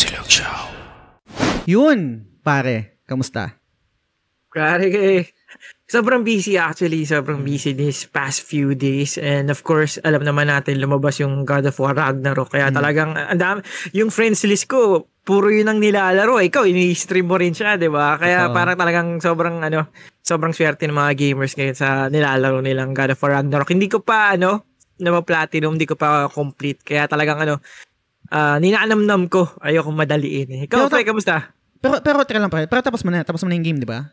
Silog Show. Yun, pare. Kamusta? Pare, eh, sobrang busy actually. Sobrang busy this past few days. And of course, alam naman natin lumabas yung God of War Ragnarok. Kaya talagang, ang dami, yung friends list ko, puro yun ang nilalaro. Ikaw, ini-stream mo rin siya, di ba? Kaya Totoo. parang talagang sobrang, ano, sobrang swerte ng mga gamers ngayon sa nilalaro nilang God of War Ragnarok. Hindi ko pa, ano, na platinum, hindi ko pa complete. Kaya talagang, ano, ah ninaanamnam ko. Ayoko madaliin. Eh. Ikaw, Pero pre, kamusta? Pero, pero, teka lang pare. Pero tapos mo na. Tapos mo na yung game, di ba?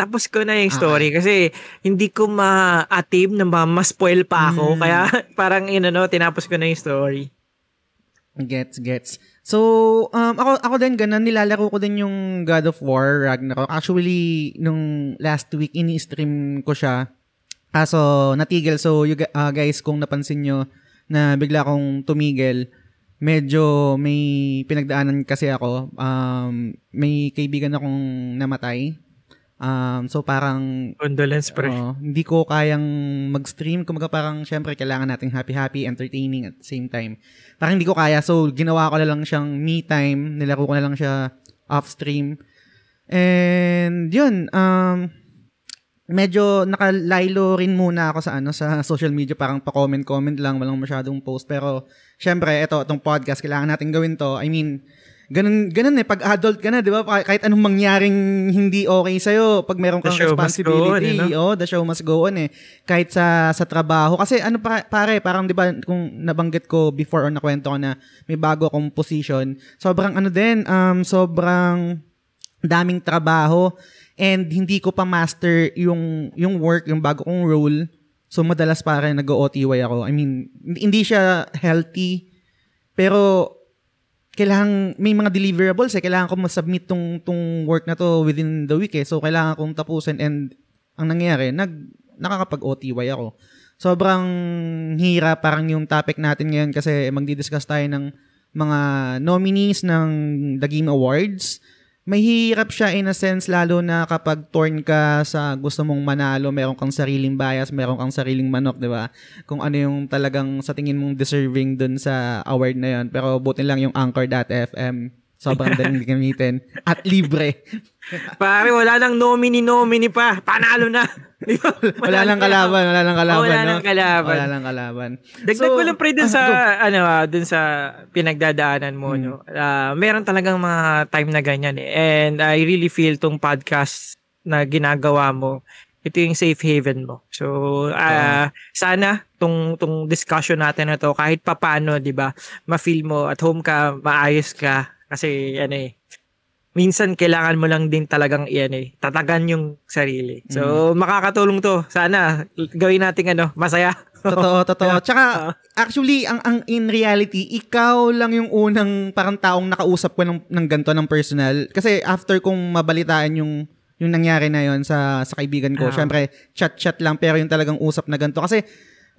tapos ko na yung story kasi hindi ko ma-atim na ma- ma-spoil pa ako. Mm. Kaya parang inano, tinapos ko na yung story. Gets, gets. So, um, ako, ako din, ganun, nilalaro ko din yung God of War, Ragnarok. Actually, nung last week, ini-stream ko siya. Kaso, natigil. So, you, ah, guys, kung napansin nyo na bigla akong tumigil, medyo may pinagdaanan kasi ako. Um, may kaibigan akong namatay. Um, so, parang Condolence, pre. Oo, hindi ko kayang mag-stream. Kumaga parang, syempre, kailangan nating happy-happy, entertaining at same time. Parang hindi ko kaya. So, ginawa ko na lang siyang me time. Nilaro ko na lang siya off-stream. And, yun. Um, medyo nakalaylo rin muna ako sa ano sa social media parang pa-comment-comment lang walang masyadong post pero syempre ito itong podcast kailangan natin gawin to I mean ganun ganun eh pag adult ka na 'di ba kahit anong mangyaring hindi okay sa pag meron kang go on, responsibility eh, no? oh the show must go on eh kahit sa sa trabaho kasi ano pa, pare parang 'di ba kung nabanggit ko before or nakwento ko na may bago akong position sobrang ano din um sobrang daming trabaho and hindi ko pa master yung yung work, yung bago kong role. So madalas para nag-OTY ako. I mean, hindi siya healthy pero kailangan may mga deliverables eh. Kailangan ko ma-submit tong, tong work na to within the week eh. So kailangan kong tapusin and ang nangyari, nag, nakakapag-OTY ako. Sobrang hirap parang yung topic natin ngayon kasi magdi-discuss tayo ng mga nominees ng The Game Awards mahirap siya in a sense lalo na kapag torn ka sa gusto mong manalo, meron kang sariling bias, meron kang sariling manok, 'di ba? Kung ano yung talagang sa tingin mong deserving dun sa award na 'yon. Pero buti lang yung Anchor.fm sobrang daling gamitin at libre. Pare, wala nang nomini-nomini pa. Panalo na. Di ba? Wala lang kalaban, wala lang kalaban, Wala no? nang kalaban. Wala lang kalaban. Dagdag ko lang pre dun ah, sa, ano, ah, dun sa pinagdadaanan mo, Hmm. no? Ah, meron talagang mga time na ganyan eh. And I really feel tong podcast na ginagawa mo, ito yung safe haven mo. So, ah, sana tong tong discussion natin na to kahit papano, 'di ba? Ma-feel mo at home ka, maayos ka kasi ano eh minsan kailangan mo lang din talagang iyan eh, tatagan yung sarili. Mm. So, makakatulong to. Sana gawin natin ano, masaya. Totoo, totoo. Tsaka, actually, ang, ang in reality, ikaw lang yung unang parang taong nakausap ko ng, ng ganito ng personal. Kasi after kong mabalitaan yung yung nangyari na yon sa sa kaibigan ko. Ah. Syempre, chat-chat lang pero yung talagang usap na ganito. Kasi,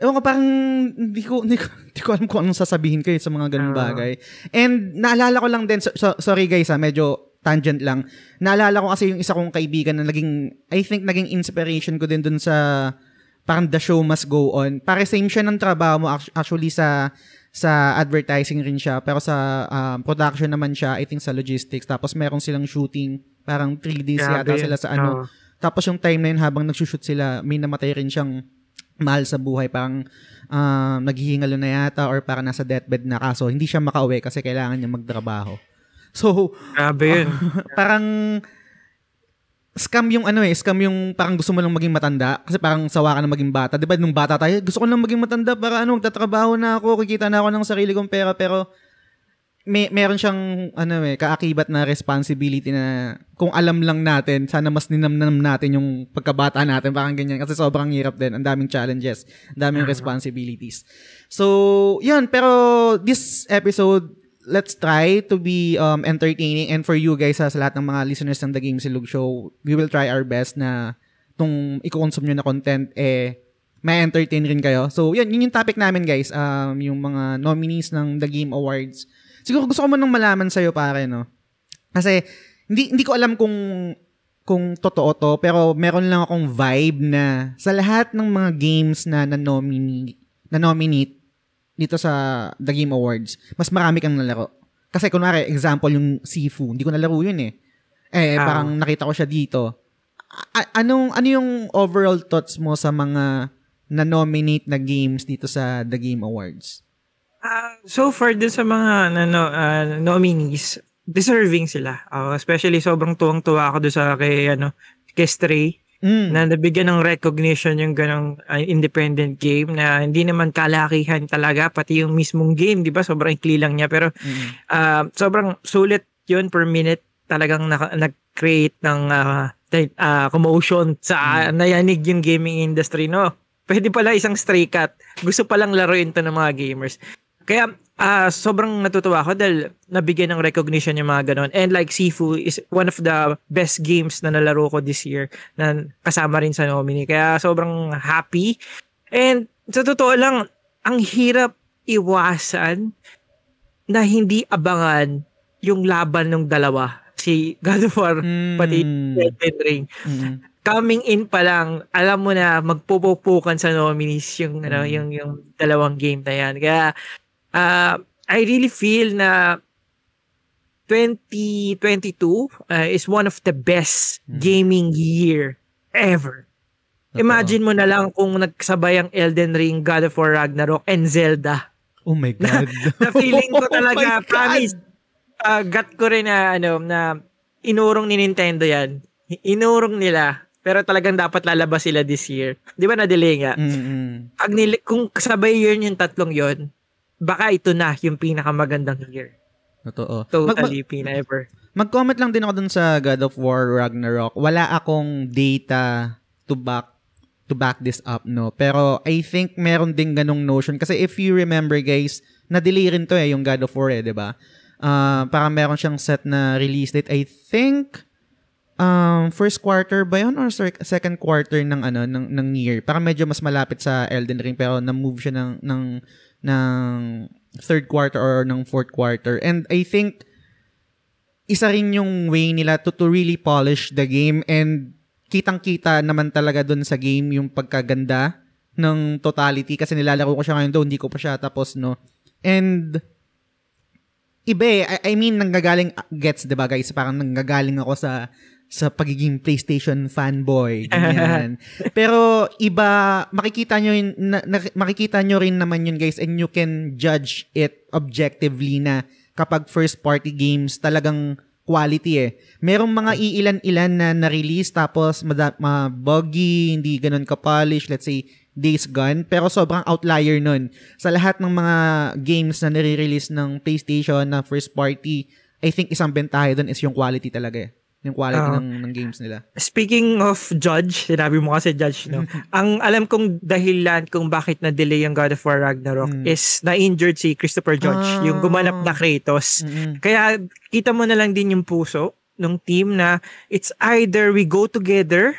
ewan ko, parang hindi ko, hindi ko, hindi ko alam kung anong sasabihin kayo sa mga ganung Ah. bagay. And naalala ko lang din, so, so- sorry guys ha, medyo tangent lang. Naalala ko kasi yung isa kong kaibigan na naging, I think naging inspiration ko din dun sa parang the show must go on. Pare same siya ng trabaho mo act- actually sa sa advertising rin siya pero sa um, production naman siya I think sa logistics tapos meron silang shooting parang 3 days yata Grabe. sila sa ano Oo. tapos yung time na yun habang nagsushoot sila may namatay rin siyang mahal sa buhay parang um, naghihingalo na yata or parang nasa deathbed na kaso hindi siya makauwi kasi kailangan niya magtrabaho so Grabe yun. parang scam yung ano eh, scam yung parang gusto mo lang maging matanda kasi parang sawa ka na maging bata. 'Di ba nung bata tayo, gusto ko lang maging matanda para ano, magtatrabaho na ako, kikita na ako ng sarili kong pera pero may meron siyang ano eh, kaakibat na responsibility na kung alam lang natin, sana mas ninamnam natin yung pagkabata natin, parang ganyan kasi sobrang hirap din, ang daming challenges, ang daming responsibilities. So, yun, pero this episode let's try to be um, entertaining and for you guys sa lahat ng mga listeners ng The Game Silog Show, we will try our best na itong i-consume nyo na content eh may entertain rin kayo. So, yun, yun yung topic namin guys, um, yung mga nominees ng The Game Awards. Siguro gusto ko man nang malaman sa'yo pare, no? Kasi, hindi, hindi ko alam kung kung totoo to, pero meron lang akong vibe na sa lahat ng mga games na na-nominate, na-nominate dito sa The Game Awards, mas marami kang nalaro. Kasi kunwari, example, yung Sifu, hindi ko nalaro yun eh. Eh, Ah. parang nakita ko siya dito. A- anong, ano yung overall thoughts mo sa mga na-nominate na games dito sa The Game Awards? Ah, so far dun sa mga ano, ah, nominees, deserving sila. Ah, especially sobrang tuwang-tuwa ako doon sa kay ano, kay Stray Mm. na nabigyan ng recognition yung ganong ah, independent game na hindi naman kalakihan talaga pati yung mismong game, 'di ba? Sobrang ikli lang niya pero Mm. ah, sobrang sulit 'yun per minute talagang naka- nag-create ng ah, t- ah, commotion sa nayanig yung gaming industry, no? Pwede pala isang stray cat. Gusto palang laruin to ng mga gamers. Kaya ah, sobrang natutuwa ako dahil nabigyan ng recognition yung mga ganon. And like Sifu is one of the best games na nalaro ko this year na kasama rin sa nominee. Kaya sobrang happy. And sa totoo lang, ang hirap iwasan na hindi abangan yung laban ng dalawa. Si God of War, Mm. pati Elden Ring. Mm. Coming in pa lang, alam mo na magpupupukan sa nominees yung ano, Mm. yung yung dalawang game na yan. Kaya uh, I really feel na 2022 uh, is one of the best Mm. gaming year ever. Totoo. Imagine mo na lang kung nagsabay ang Elden Ring, God of War Ragnarok, and Zelda. Oh my God. Na feeling ko Oh talaga, God. promise, uh, gut ko rin na, ano, na inurong ni Nintendo yan. Inurong nila. Pero talagang dapat lalabas sila this year. Di ba na-delay nga? Mm-mm. Pag nili- kung kasabay yun yung tatlong yon baka ito na yung pinakamagandang year. Totoo. Mag- mag- Totally, pina ever. Mag-comment lang din ako dun sa God of War Ragnarok. Wala akong data to back to back this up, no? Pero I think meron ding ganong notion. Kasi if you remember, guys, na-delay rin to eh, yung God of War eh, di ba? Uh, parang meron siyang set na release date. I think um, first quarter ba yun or sec- second quarter ng ano ng, ng year. Parang medyo mas malapit sa Elden Ring pero na-move siya ng, ng, ng third quarter or ng fourth quarter. And I think isa rin yung way nila to, to really polish the game and kitang-kita naman talaga dun sa game yung pagkaganda ng totality kasi nilalaro ko siya ngayon doon, hindi ko pa siya tapos, no? And iba eh. I, I mean, nanggagaling, gets, di ba guys? Parang nanggagaling ako sa sa pagiging PlayStation fanboy. Ganyan. Pero iba, makikita nyo, yun, na, na- makikita nyo rin naman yun guys and you can judge it objectively na kapag first party games talagang quality eh. Merong mga iilan-ilan na na-release tapos mada- ma-buggy, hindi ganun ka-polish, let's say Days Gone, pero sobrang outlier nun. Sa lahat ng mga games na nare-release ng PlayStation na first party, I think isang bentahe dun is yung quality talaga eh. Yung quality Oo. ng, ng games nila. Speaking of Judge, sinabi mo kasi Judge, no? ang alam kong dahilan kung bakit na-delay yung God of War Ragnarok Mm. is na-injured si Christopher Judge, Ah. yung gumanap na Kratos. Mm-mm. Kaya kita mo na lang din yung puso ng team na it's either we go together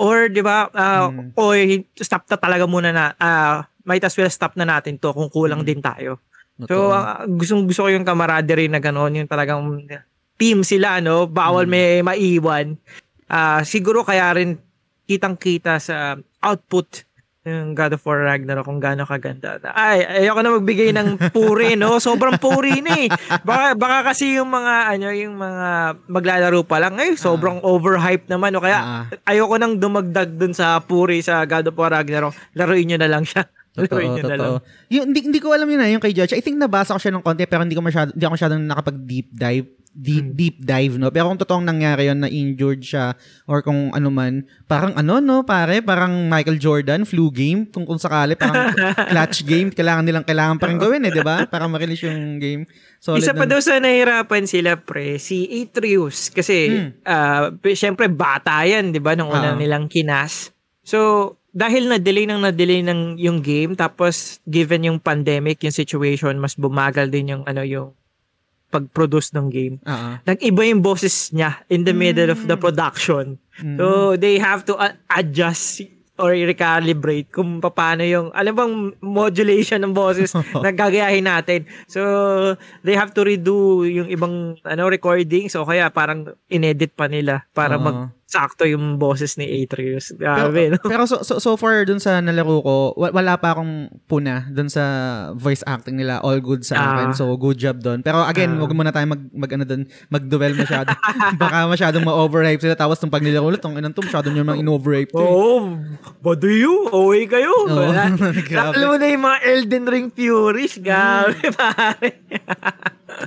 or 'di ba uh, Mm. or stop na talaga muna na uh, might as well stop na natin to kung kulang Mm. din tayo. Totoo. So uh, gustong gusto ko yung camaraderie na gano'n, yung talagang team sila no, bawal may maiwan. Ah, siguro kaya rin kitang-kita sa output ng God of War Ragnarok kung gaano kaganda. Ay, ayoko na magbigay ng puri, no? Sobrang puri na eh. Baka, baka kasi yung mga, ano, yung mga maglalaro pa lang, eh, sobrang overhyped naman. O kaya, Ah. ayoko nang dumagdag dun sa puri sa God of War Ragnarok. Laruin nyo na lang siya. Totoo, totoo. Yung, hindi, hindi ko alam yun na, yung kay Judge. I think nabasa ko siya ng konti, pero hindi ko masyado, hindi ako masyadong nakapag deep dive deep, Hmm. deep dive, no? Pero kung totoong nangyari yun na injured siya or kung ano man, parang ano, no, pare, parang Michael Jordan, flu game, kung kung sakali, parang clutch game, kailangan nilang, kailangan pa rin gawin, eh, di ba? Para ma-release yung game. Solid Isa pa daw sa nahirapan sila, pre, si Atreus. Kasi, Hmm. p- syempre, bata yan, di ba, nung una Ah. nilang kinas. So, dahil na-delay ng na-delay ng yung game, tapos given yung pandemic, yung situation, mas bumagal din yung, ano, yung pag-produce ng game. Oo. Nag-iba yung boses niya in the middle of the production. Mm. So, they have to a- adjust or recalibrate kung paano yung, alam bang modulation ng boses na gagayahin natin. So, they have to redo yung ibang ano recordings o kaya parang inedit pa nila para Oo. mag sakto yung boses ni Atreus. Grabe, pero, no? pero so, so, so far dun sa nalaro ko, wala pa akong puna dun sa voice acting nila. All good sa akin. Ah. So, good job dun. Pero again, Ah. wag muna tayo mag, mag ano dun, mag-duel masyado. Baka masyadong ma-overhype sila. Tapos nung pag nilaro ulit, ang inang to, masyado nyo mang in-overhype to. eh. Oo, oh, do you? Okay kayo. Oo, Wala. Alam mo na yung mga Elden Ring Furies. Grabe, pare.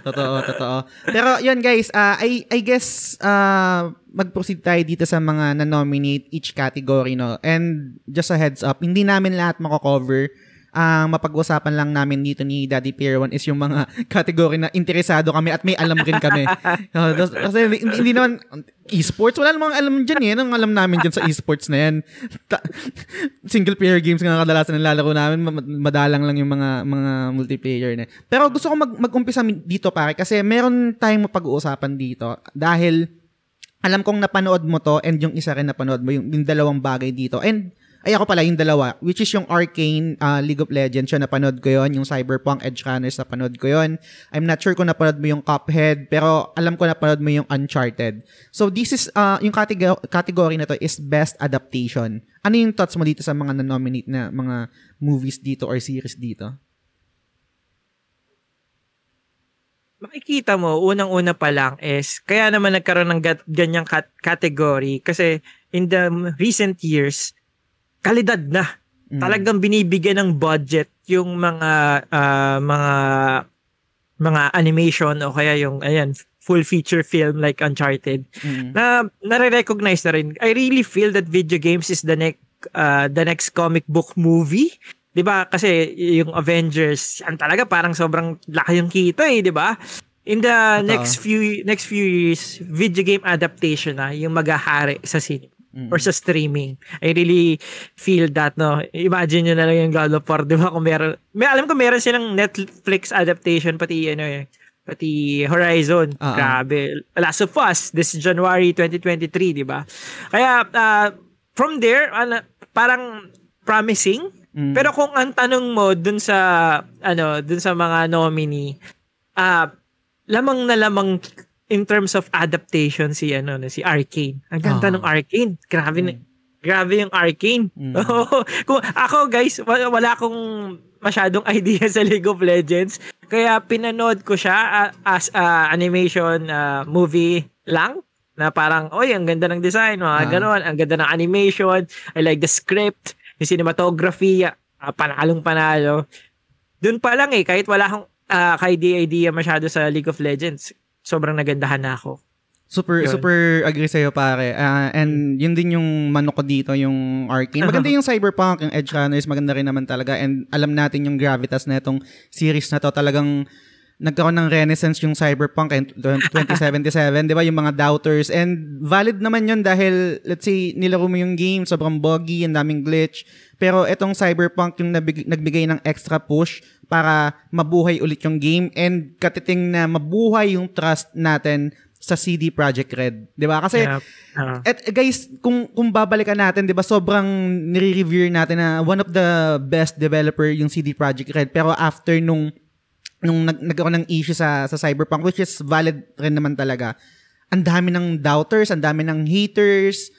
Totoo, totoo. Pero yun guys, uh, I, I guess uh, mag-proceed tayo dito sa mga na-nominate each category, no? And just a heads up, hindi namin lahat mako-cover. Ang mapag-usapan lang namin dito ni Daddy Pier 1 is yung mga category na interesado kami at may alam rin kami. Uh, das- Kasi hindi, hindi naman, esports, wala namang alam dyan eh. Anong alam namin dyan sa esports na yan? Ta- single player games nga kadalasan nilalaro namin, ma- madalang lang yung mga mga multiplayer na. Pero gusto ko mag mag-umpisa dito pare kasi meron tayong mapag-uusapan dito dahil alam kong napanood mo to and yung isa rin napanood mo yung, yung dalawang bagay dito. And ay ako pala yung dalawa which is yung Arcane uh, League of Legends yun napanood ko yon yung Cyberpunk Edge Runners napanood ko yon I'm not sure kung napanood mo yung Cuphead pero alam ko napanood mo yung Uncharted. So this is uh, yung category, category na to is best adaptation. Ano yung thoughts mo dito sa mga na-nominate na mga movies dito or series dito? Makikita mo, unang-una pa lang is, kaya naman nagkaroon ng ganyang kat- category kasi in the recent years, kalidad na. Mm. Talagang binibigyan ng budget yung mga ah, mga mga animation o kaya yung ayan full feature film like Uncharted Mm. na nare-recognize na rin. I really feel that video games is the next uh, the next comic book movie. 'Di ba? Kasi yung Avengers, yan talaga parang sobrang laki yung kita eh, 'di ba? In the Totoo. next few next few years, video game adaptation na yung maghahari sa cinema Mm. or sa streaming. I really feel that, no? Imagine nyo na lang yung God of War, di ba? Kung meron, may, alam ko meron silang Netflix adaptation, pati, ano eh, pati Horizon. Ah. Grabe. Last of Us, this January 2023, di ba? Kaya, ah, from there, ano, parang promising. Mm. Pero kung ang tanong mo dun sa, ano, dun sa mga nominee, ah, lamang na lamang in terms of adaptation si ano na si Arcane. Ang ganda Ah. ng Arcane. Grabe na, grabe yung Arcane. Mm. Kung ako guys, wala, akong masyadong idea sa League of Legends. Kaya pinanood ko siya ah, as a animation ah, movie lang na parang, oy, ang ganda ng design, mga Ah. ganon, ang ganda ng animation, I like the script, yung cinematography, ah, panalong panalo. Doon pa lang eh, kahit wala akong uh, idea masyado sa League of Legends, sobrang nagandahan na ako. Super Yun. super agree sa'yo pare. Ah, and yun din yung manok ko dito, yung Arcane. Maganda yung Cyberpunk, yung Edge Runners, maganda rin naman talaga. And alam natin yung gravitas na itong series na to talagang nagkaroon ng renaissance yung Cyberpunk and 2077, 'di ba? Yung mga doubters and valid naman yun dahil let's say nilaro mo yung game, sobrang buggy, ang daming glitch. Pero itong Cyberpunk yung nabig- nagbigay ng extra push para mabuhay ulit yung game and katiting na mabuhay yung trust natin sa CD Projekt Red. 'Di ba? Kasi Kaya, ah, at guys, kung kung babalikan natin, 'di ba, sobrang nire-revere natin na one of the best developer yung CD Projekt Red. Pero after nung nung nag nagkaroon ng issue sa sa Cyberpunk which is valid rin naman talaga. Ang dami ng doubters, ang dami ng haters,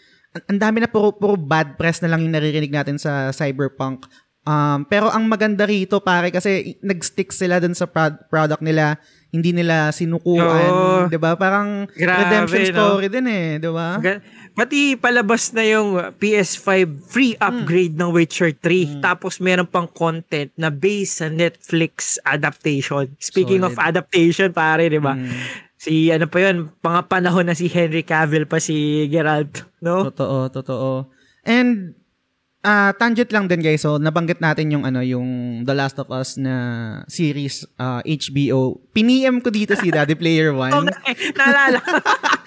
ang dami na puro puro bad press na lang yung naririnig natin sa Cyberpunk. Um, pero ang maganda rito pare kasi nag-stick sila dun sa prod- product nila, hindi nila sinukuan. 'di ba? Parang Grabe, redemption no? story din eh, ba? Ga- Pati palabas na yung PS5 free upgrade ng Witcher 3. Tapos meron pang content na based sa Netflix adaptation. Speaking of Solid. adaptation, pare, di ba? Mm. Si ano pa yun, mga panahon na si Henry Cavill pa si Geralt, no? Totoo, totoo. And ah tangent lang din guys. So nabanggit natin yung ano yung The Last of Us na series ah, HBO. Piniem ko dito si Daddy Player Oo 1. nga eh, naalala.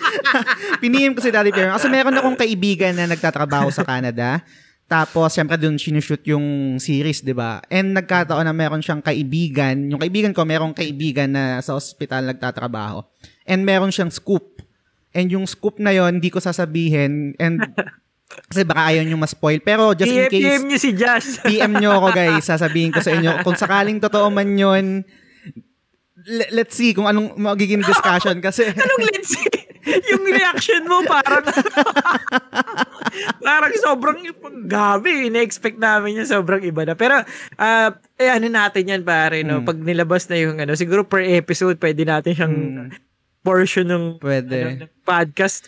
Piniem ko si Daddy Player 1 kasi meron akong kaibigan na nagtatrabaho sa Canada. Tapos, syempre doon sinushoot yung series, di ba? And nagkataon na meron siyang kaibigan. Yung kaibigan ko, merong kaibigan na sa ospital nagtatrabaho. And meron siyang scoop. And yung scoop na yon hindi ko sasabihin. And kasi baka ayaw nyo ma-spoil. Pero just in case, PM niyo si Jazz. PM nyo ako guys, sasabihin ko sa inyo. Kung sakaling totoo man yun, le- let's see kung anong magiging discussion kasi Anong let's see? yung reaction mo parang parang sobrang gabi. Ina-expect namin yung sobrang iba na. Pero, uh, eh, ano natin yan pare, no? Mm. Pag nilabas na yung ano, siguro per episode, pwede natin siyang mm. portion ng, pwede. Ano, ng podcast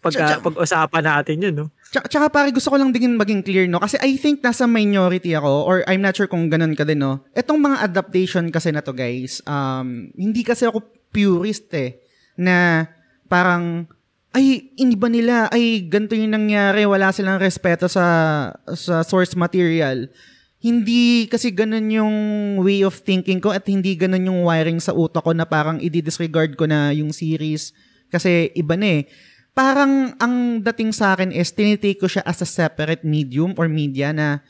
pag, uh, pag-usapan natin yun, no? Tsaka, tsaka pare, gusto ko lang din maging clear, no? Kasi I think nasa minority ako, or I'm not sure kung ganun ka din, no? Etong mga adaptation kasi na to, guys, um, hindi kasi ako purist, eh, na parang, ay, iniba nila, ay, ganito yung nangyari, wala silang respeto sa, sa source material. Hindi kasi ganun yung way of thinking ko at hindi ganun yung wiring sa utak ko na parang i-disregard ko na yung series kasi iba na eh parang ang dating sa akin is tinitake ko siya as a separate medium or media na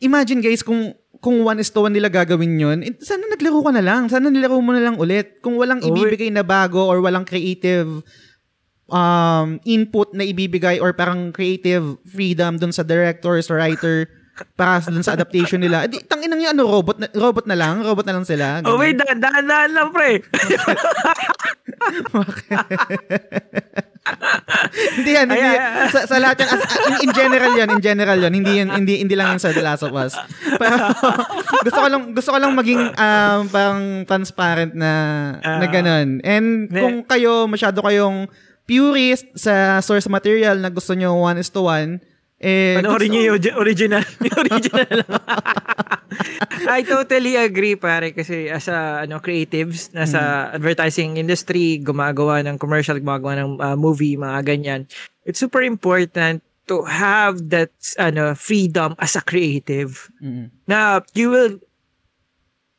imagine guys kung kung one is to one nila gagawin yun, eh, sana naglaro ka na lang. Sana nilaro mo na lang ulit. Kung walang oh, ibibigay na bago or walang creative um, input na ibibigay or parang creative freedom dun sa directors or writer para dun sa adaptation nila. Di, tangin nang ano, robot na, robot na lang? Robot na lang sila? Ganun. Oh, wait, daan-daan lang, pre. hindi yan, hindi, sa, sa lahat yan, as, in, in, general yan, in general yan, hindi yan, hindi, hindi lang yan sa The Last of Us. Pero, gusto ko lang, gusto ko lang maging, um, parang transparent na, uh, na ganun. And kung kayo, masyado kayong purist sa source material na gusto nyo one is to one, eh, Panoorin niyo yung original. yung original. I totally agree pare kasi as a ano creatives nasa mm. advertising industry gumagawa ng commercial gumagawa ng uh, movie mga ganyan it's super important to have that ano freedom as a creative mm. na you will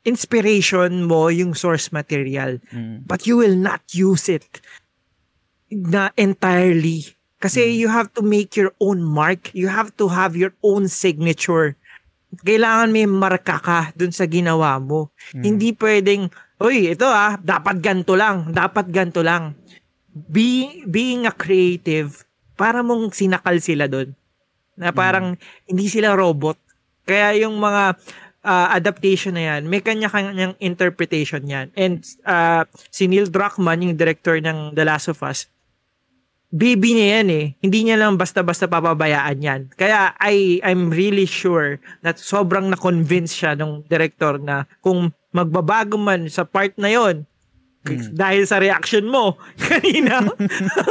inspiration mo yung source material mm. but you will not use it na entirely kasi mm. you have to make your own mark. You have to have your own signature. Kailangan may marka ka dun sa ginawa mo. Mm. Hindi pwedeng, oy, ito ah, dapat ganto lang, dapat ganto lang. Being, being a creative, para mong sinakal sila dun. Na parang mm. hindi sila robot. Kaya yung mga uh, adaptation na yan, may kanya-kanyang interpretation yan. And uh, si Neil Druckmann, yung director ng The Last of Us, baby niya yan eh. Hindi niya lang basta-basta papabayaan yan. Kaya I, I'm really sure that sobrang na-convince siya ng director na kung magbabago man sa part na yon hmm. dahil sa reaction mo kanina,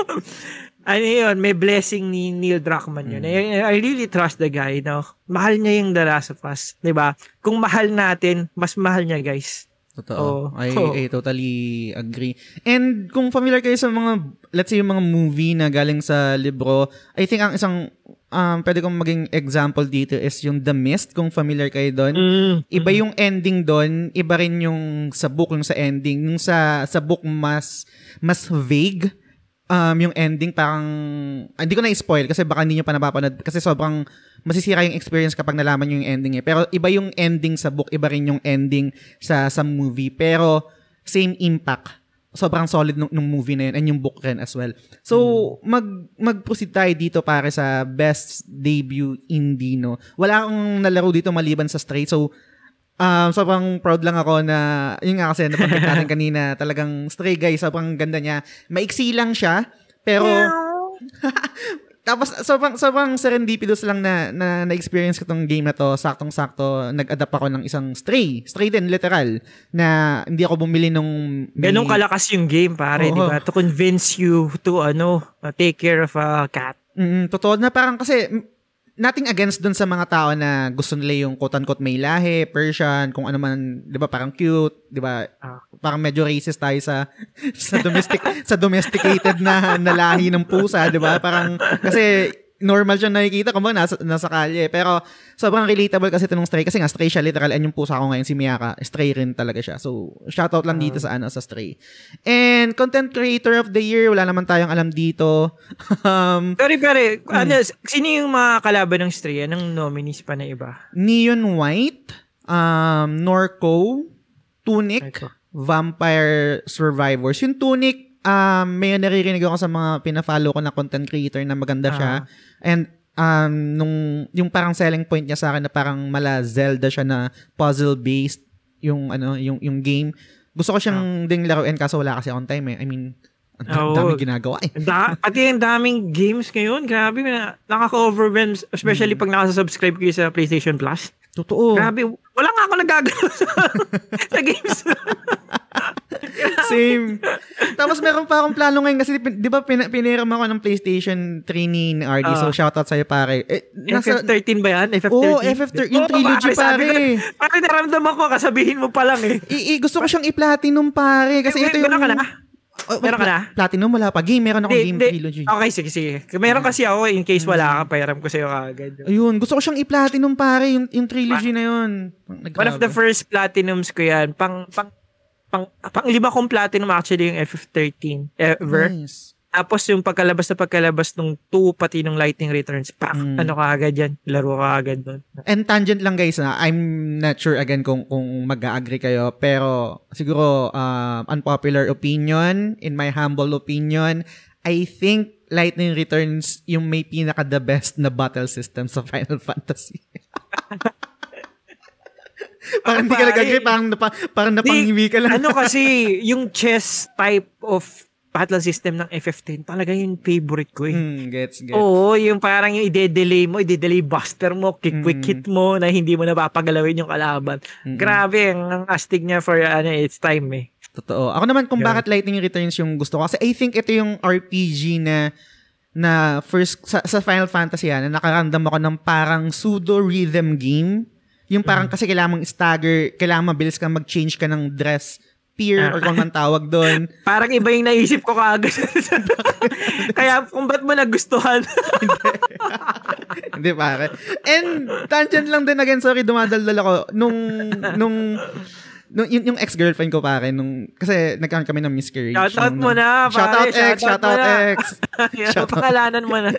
ano yun, may blessing ni Neil Druckmann yun. Hmm. I, I really trust the guy. No? Mahal niya yung The Last of Us. ba diba? Kung mahal natin, mas mahal niya guys. Totoo. Oh, I, oh. I totally agree. And kung familiar kayo sa mga, let's say yung mga movie na galing sa libro, I think ang isang um, pwede kong maging example dito is yung The Mist, kung familiar kayo doon. Mm. Iba yung ending doon, iba rin yung sa book, yung sa ending. Yung sa, sa book mas, mas vague um, yung ending parang, hindi ko na-spoil kasi baka hindi nyo pa napapanood kasi sobrang masisira yung experience kapag nalaman nyo yung ending eh. Pero iba yung ending sa book, iba rin yung ending sa sa movie. Pero same impact. Sobrang solid nung, nung movie na yun and yung book rin as well. So, mm. mag, mag-proceed tayo dito para sa best debut indie, no? Wala akong nalaro dito maliban sa Stray. So, um, sobrang proud lang ako na, yun nga kasi nabanggit natin kanina, talagang Stray Guy, sobrang ganda niya. Maiksi lang siya, pero, tapos sobrang, sobrang serendipitous lang na, na, na-experience ko tong game na to, saktong-sakto, nag-adapt ako ng isang Stray. Stray din, literal, na hindi ako bumili nung... May... Ganun kalakas yung game, pare, di ba? To convince you to, ano, take care of a cat. Mm, totoo na parang kasi nothing against dun sa mga tao na gusto nila yung quote-unquote may lahi, Persian, kung ano man, 'di ba, parang cute, 'di ba? Ah. Parang medyo racist tayo sa sa domestic sa domesticated na, na lahi ng pusa, 'di ba? Parang kasi normal siya nakikita kung nasa, nasa kalye. Pero sobrang relatable kasi itong stray. Kasi nga stray siya literal. And yung pusa ko ngayon, si Miyaka, stray rin talaga siya. So, shoutout lang dito sa ano, sa stray. And content creator of the year, wala naman tayong alam dito. um, sorry, pare. Hmm. Ano, sino yung mga kalaban ng stray? Anong nominees pa na iba? Neon White, um, Norco, Tunic, okay. Vampire Survivors. Yung Tunic, um, may naririnig ako sa mga pina-follow ko na content creator na maganda siya. Uh-huh. And um, nung, yung parang selling point niya sa akin na parang mala Zelda siya na puzzle-based yung, ano, yung, yung game. Gusto ko siyang uh-huh. ding laruin kaso wala kasi on time eh. I mean, Ang Oo. daming ginagawa eh. Da, pati ang daming games ngayon, grabe, na, nakaka-overwhelm, especially Hmm. pag nakasubscribe kayo sa PlayStation Plus. Totoo. Grabe, wala nga ako nagagalaw sa, sa games. Same. Tapos meron pa akong plano ngayon kasi di ba pin- piniram ako ng PlayStation 3 ni RD. so Ah. shoutout sa'yo pare. Eh, nasa, FF13 ba yan? FF13? Oo, FF13. Yung Oo, trilogy, pare. ko, Pare, naramdaman ko, kasabihin mo pa lang eh. I, i- gusto ko siyang i-platinum pare kasi Eh, ito yung... ka na? Oh, Meron ka na? Platinum wala pa. Game, meron akong Hindi, game hindi. trilogy. Okay, sige, sige. Meron kasi ako, in case wala ka, payaram ko sa'yo kagad. Ayun, gusto ko siyang i-platinum pare, yung, yung trilogy na yun. One of the first platinums ko yan, pang, pang, pang, pang lima kong platinum actually yung FF13 ever. Nice. Tapos yung pagkalabas na pagkalabas nung 2 pati nung Lightning Returns, pak, Mm. ano ka agad yan? Laro ka agad doon. And tangent lang guys na I'm not sure again kung kung mag-agree kayo pero siguro uh, unpopular opinion in my humble opinion I think Lightning Returns yung may pinaka the best na battle system sa Final Fantasy. parang hindi ka Pare. nag-agree, parang, napa, parang napangiwi ka lang. ano kasi, yung chess type of battle system ng FF10, talaga yung favorite ko eh. Hmm, gets, gets. Oo, yung parang yung ide-delay mo, ide-delay buster mo, kick quick Mm. hit mo na hindi mo napapagalawin yung kalaban. Mm-mm. Grabe, ang, ang astig niya for ano, it's time eh. Totoo. Ako naman kung Yeah. bakit Lightning Returns yung gusto ko. Kasi I think ito yung RPG na na first sa, sa Final Fantasy yan, na nakaramdam ako ng parang pseudo rhythm game. Yung parang kasi kailangan mong stagger, kailangan mabilis kang mag-change ka ng dress peer or kung man tawag doon. Parang iba yung naisip ko kaagad. Kaya kung ba't mo nagustuhan? Hindi pare. And tangent lang din again, sorry, dumadaldal ako. Nung, nung, nung yung, yung ex-girlfriend ko pare, nung, kasi nagkaroon kami ng miscarriage. Shoutout mo na, pare. Shoutout X, Shoutout shoutout mo na. X. Yan, Shoutout. pangalanan mo na.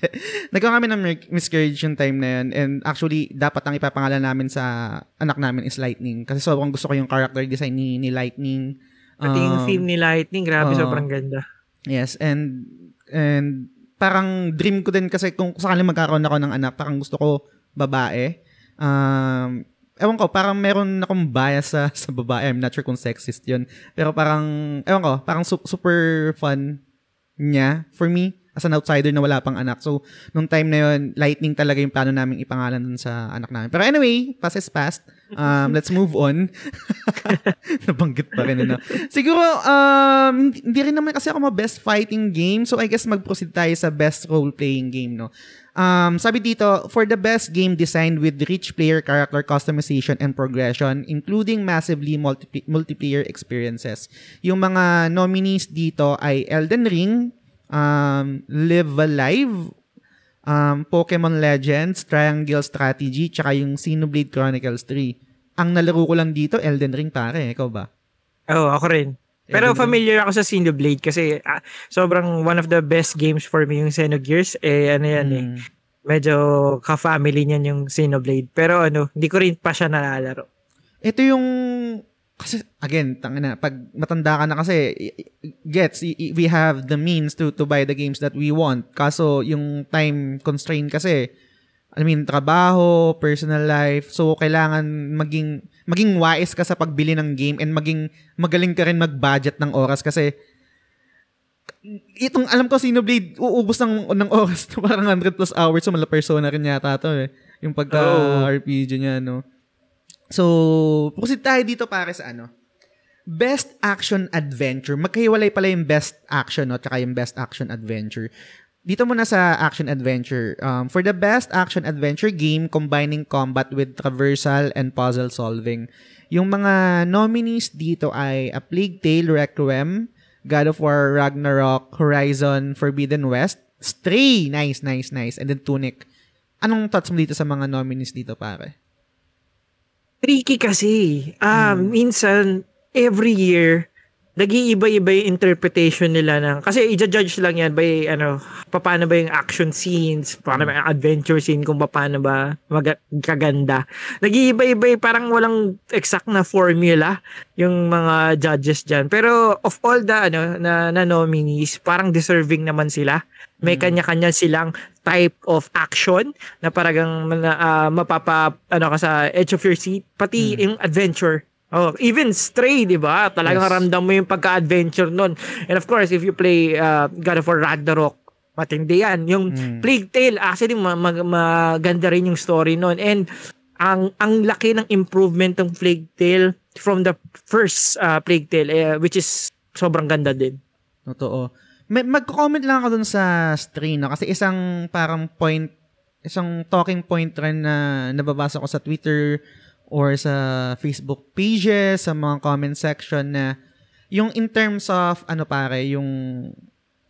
Nagkaroon kami ng miscarriage yung time na yun. And actually, dapat ang ipapangalan namin sa anak namin is Lightning. Kasi sobrang gusto ko yung character design ni, ni Lightning. Pati yung Um, theme ni Lightning, grabe, oo. sobrang ganda. Yes, and and parang dream ko din kasi kung sakaling magkakaroon ako ng anak, parang gusto ko babae. Um, ewan ko, parang meron akong bias sa, sa babae. I'm not sure kung sexist yun. Pero parang, ewan ko, parang su- super fun niya for me as an outsider na wala pang anak. So, nung time na yun, lightning talaga yung plano namin ipangalan dun sa anak namin. Pero anyway, past is past. Um, let's move on. Nabanggit pa rin, ano. Siguro, um, hindi rin naman kasi ako ma-best fighting game. So, I guess mag-proceed tayo sa best role-playing game, no. Um, sabi dito, for the best game designed with rich player character customization and progression, including massively multi- multiplayer experiences. Yung mga nominees dito ay Elden Ring, um, Live Alive, um, Pokemon Legends, Triangle Strategy, tsaka yung Xenoblade Chronicles 3. Ang nalaro ko lang dito, Elden Ring pare. Ikaw ba? Oo, ako rin. Pero Ring. familiar ako sa Xenoblade kasi ah, sobrang one of the best games for me yung Xenogears. Eh, ano yan eh. Mm. Medyo ka-family niyan yung Xenoblade. Pero ano, hindi ko rin pa siya nalalaro. Ito yung kasi again, tangina, pag matanda ka na kasi gets we have the means to to buy the games that we want. Kaso yung time constraint kasi I mean, trabaho, personal life. So kailangan maging maging wise ka sa pagbili ng game and maging magaling ka rin mag-budget ng oras kasi itong alam ko Xenoblade uubos ng ng oras to parang 100 plus hours so mala persona rin yata to eh yung pagka Oo. RPG niya no So, proceed tayo dito para sa ano. Best Action Adventure. Magkahiwalay pala yung Best Action no, tsaka yung Best Action Adventure. Dito muna sa Action Adventure. Um, for the Best Action Adventure game combining combat with traversal and puzzle solving. Yung mga nominees dito ay A Plague Tale Requiem, God of War Ragnarok, Horizon Forbidden West, Stray, nice, nice, nice, and then Tunic. Anong thoughts mo dito sa mga nominees dito, pare? Tricky kasi. Ah, minsan every year nag-iiba-iba yung interpretation nila ng kasi i-judge lang yan by ano paano ba yung action scenes paano ba yung adventure scene kung paano ba magkaganda nag-iiba-iba parang walang exact na formula yung mga judges dyan. Pero of all the ano na, na nominees parang deserving naman sila. May kanya-kanya silang type of action na paragang na, ah, mapapa ano ka sa edge of your seat. Pati yung adventure Oh, even Stray, 'di ba? Talagang Yes. ramdam mo yung pagka-adventure nun. And of course, if you play uh, God of War Ragnarok, matindi yan. Yung Mm. Plague Tale, actually ma- ma- maganda rin yung story nun. And ang ang laki ng improvement ng Plague Tale from the first uh, Plague Tale, eh, which is sobrang ganda din. Totoo. May, magko-comment lang ako dun sa Stray, no? Kasi isang parang point, isang talking point rin na nababasa ko sa Twitter or sa Facebook pages, sa mga comment section na yung in terms of, ano pare, yung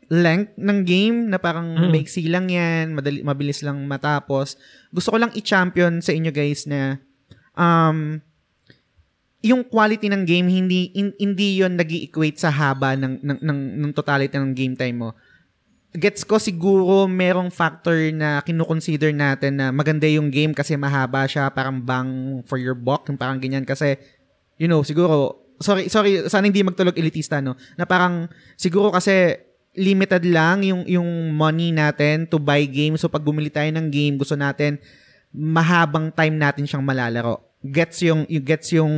length ng game na parang Mm. maiksi lang yan, madali, mabilis lang matapos. Gusto ko lang i-champion sa inyo guys na um, yung quality ng game hindi in, hindi yon nag equate sa haba ng, ng, ng, ng totality ng game time mo. Gets ko siguro merong factor na kinukonsider natin na maganda yung game kasi mahaba siya, parang bang for your buck, parang ganyan kasi you know, siguro sorry, sorry, sana hindi magtulog elitista no, na parang siguro kasi limited lang yung yung money natin to buy games. So pag bumili tayo ng game, gusto natin mahabang time natin siyang malalaro. Gets yung you gets yung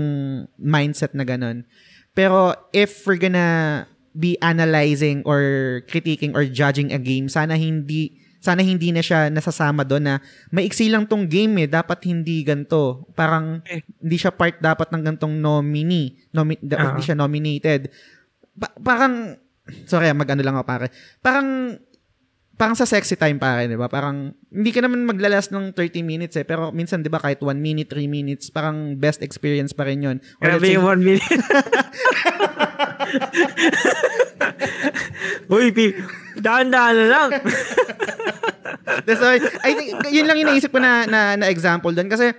mindset na ganun. Pero if we're gonna be analyzing or critiquing or judging a game, sana hindi sana hindi na siya nasasama doon na maiksi lang tong game eh, dapat hindi ganto. Parang Eh. hindi siya part dapat ng gantong nominee. Nomi- dapat Ah. hindi siya nominated. Pa- parang sorry, mag-ano lang ako pare. Parang parang sa sexy time pare, 'di ba? Parang hindi ka naman maglalas ng 30 minutes eh, pero minsan 'di ba kahit 1 minute, 3 minutes, parang best experience pa rin 'yon. Or Grabe yung one minute. Uy, Pi, dahan-dahan na lang. That's why, I think, yun lang yung naisip ko na, na, na example doon. Kasi,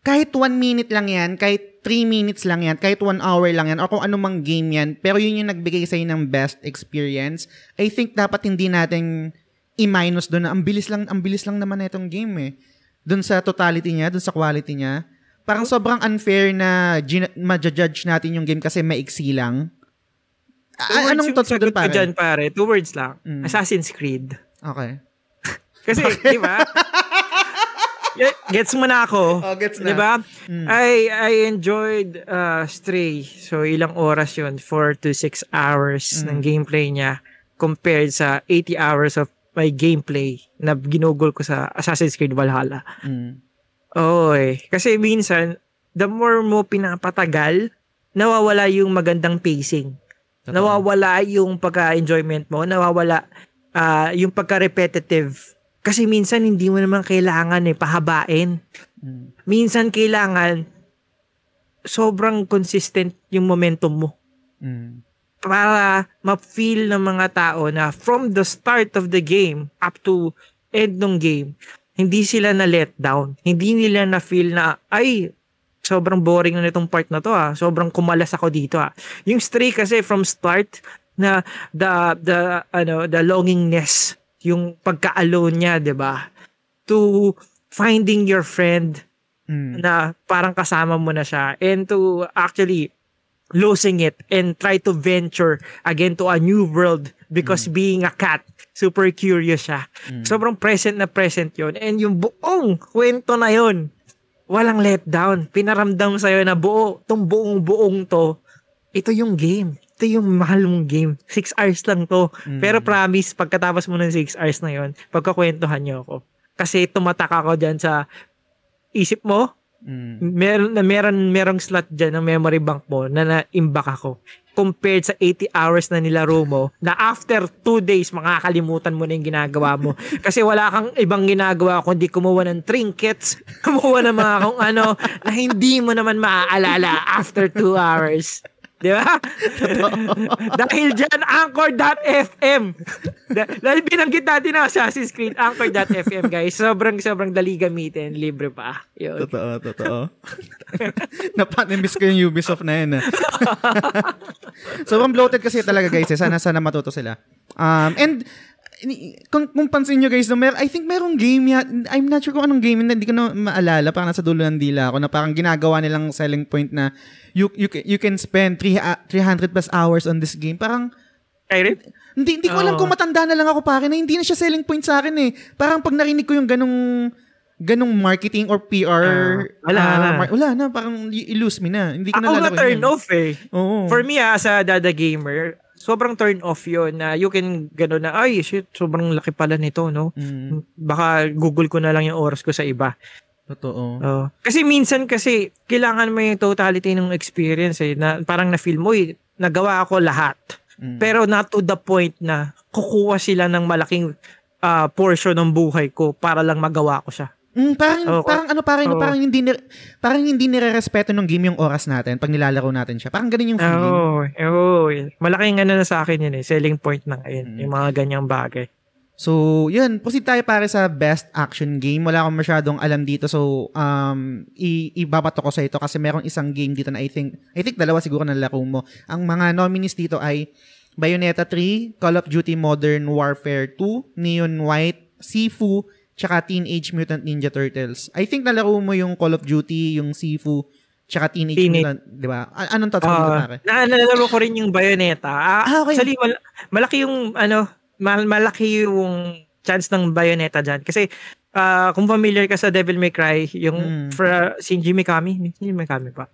kahit one minute lang yan, kahit three minutes lang yan, kahit one hour lang yan, o kung anumang game yan, pero yun yung nagbigay sa'yo ng best experience, I think dapat hindi natin i-minus doon na ang bilis lang, ang bilis lang naman na itong game eh. Doon sa totality niya, doon sa quality niya. Parang sobrang unfair na gin- ma-judge natin yung game kasi maiksi lang. Two A- words anong thoughts doon, pare? dyan, pare. Two words lang. Mm. Assassin's Creed. Okay. Kasi, di ba? Gets mo na ako. Oh, gets na. Di ba? Mm. I I enjoyed uh, Stray. So, ilang oras yun? 4 to 6 hours Mm. ng gameplay niya compared sa 80 hours of my gameplay na ginugol ko sa Assassin's Creed Valhalla. Mm. Oo eh. Kasi minsan, the more mo pinapatagal, nawawala yung magandang pacing. Totoo. Nawawala yung pagka-enjoyment mo, nawawala ah, yung pagka-repetitive. Kasi minsan hindi mo naman kailangan eh, pahabain. Mm. Minsan kailangan sobrang consistent yung momentum mo Mm. para ma-feel ng mga tao na from the start of the game up to end ng game, hindi sila na let down. Hindi nila na feel na, ay, sobrang boring na nitong part na to ah. Sobrang kumalas ako dito ah. Yung Stray kasi from start na the the ano the longingness, yung pagka-alone niya, 'di ba? To finding your friend Mm. na parang kasama mo na siya and to actually losing it and try to venture again to a new world because being a cat, super curious siya. Sobrang present na present yon And yung buong kwento na yon walang letdown. Pinaramdam sa'yo na buo, tong buong buong to, ito yung game. Ito yung mahal mong game. Six hours lang to. Pero promise, pagkatapos mo ng six hours na yon pagkakwentuhan niyo ako. Kasi tumatak ako dyan sa isip mo, Mm. meron na meron merong slot diyan ng memory bank mo na na-imbak ako compared sa 80 hours na nilaro mo na after 2 days makakalimutan mo na yung ginagawa mo kasi wala kang ibang ginagawa kundi kumuha ng trinkets kumuha ng mga kung ano na hindi mo naman maaalala after 2 hours Di ba? Dahil dyan, Anchor.fm. Da- Dahil binanggit natin ang Assassin's Creed, Anchor.fm, guys. Sobrang, sobrang dali gamitin. Libre pa. Yun. Totoo, totoo. Napanimiss ko yung Ubisoft na yun. ah. Sobrang bloated kasi talaga guys. Eh. Sana, sana matuto sila. Um, and kung, kung pansin nyo guys, no, mer- I think merong game ya, I'm not sure kung anong game yun, hindi ko na maalala, parang nasa dulo ng dila ako, na parang ginagawa nilang selling point na you, you, you can spend three, ah, 300 plus hours on this game. Parang, Skyrim? hindi, hindi ko alam Oo. kung matanda na lang ako pare na hindi na siya selling point sa akin eh. Parang pag narinig ko yung ganong ganong marketing or PR. Ah, wala ah, na. mar- wala na. Parang i-lose me na. Hindi ko na Ako lalaroin turn yan. off eh. Oo. For me ah, as a dada gamer, sobrang turn off yun na you can gano'n na, ay shit, sobrang laki pala nito, no? Mm, Baka google ko na lang yung oras ko sa iba. totoo. Oh. Kasi minsan kasi, kailangan mo yung totality ng experience eh, na parang na-feel mo, eh, nagawa ako lahat. Mm. Pero not to the point na kukuha sila ng malaking ah, portion ng buhay ko para lang magawa ko siya. Mm, parang Oo. parang ano parang Oo. parang hindi ni, parang hindi nirerespeto ng game yung oras natin pag nilalaro natin siya. Parang ganun yung feeling. Oo, oh, malaking ano na sa akin yun eh, selling point na ngayon, Mm. yung mga ganyang bagay. So, yun, proceed tayo pare sa best action game. Wala akong masyadong alam dito. So, um, i- ibabato ko sa ito kasi merong isang game dito na I think, I think dalawa siguro na laro mo. Ang mga nominees dito ay Bayonetta 3, Call of Duty Modern Warfare 2, Neon White, Sifu, tsaka Teenage Mutant Ninja Turtles. I think nalaro mo yung Call of Duty, yung Sifu, tsaka Teenage Teenage- Mutant, di ba? Anong thoughts mo dito, Ah, pare? na nalaro ko rin yung Bayonetta. Ah, Ah, okay. Actually, mal- malaki yung ano, mal- malaki yung chance ng Bayonetta dyan. Kasi ah, kung familiar ka sa Devil May Cry, yung Mm. fra, Shinji Mikami, Shinji Mikami pa.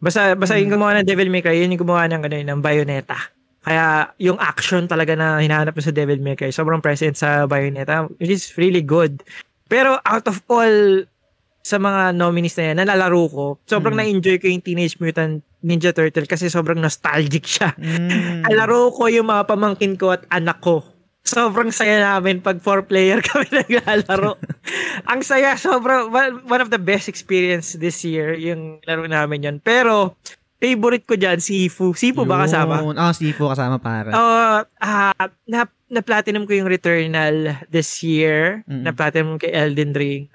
Basta basta Mm. yung gumawa ng Devil May Cry, yun yung gumawa ng ano ng Bayonetta. Kaya yung action talaga na hinahanap sa Devil May Cry, sobrang present sa Bayonetta, which is really good. Pero out of all sa mga nominees na yan, na nalalaro ko, sobrang Mm. na-enjoy ko yung Teenage Mutant Ninja Turtle kasi sobrang nostalgic siya. Mm. Alaro ko yung mga pamangkin ko at anak ko. Sobrang saya namin pag four player kami naglalaro. Ang saya, sobrang one one of the best experience this year yung laro namin yon. Pero favorite ko diyan Sifu. Sifu ba kasama? Yun. Ah, Sifu kasama, pare. Uh, ah, na, na platinum ko yung Returnal this year. Mm. Na platinum kay Elden Ring.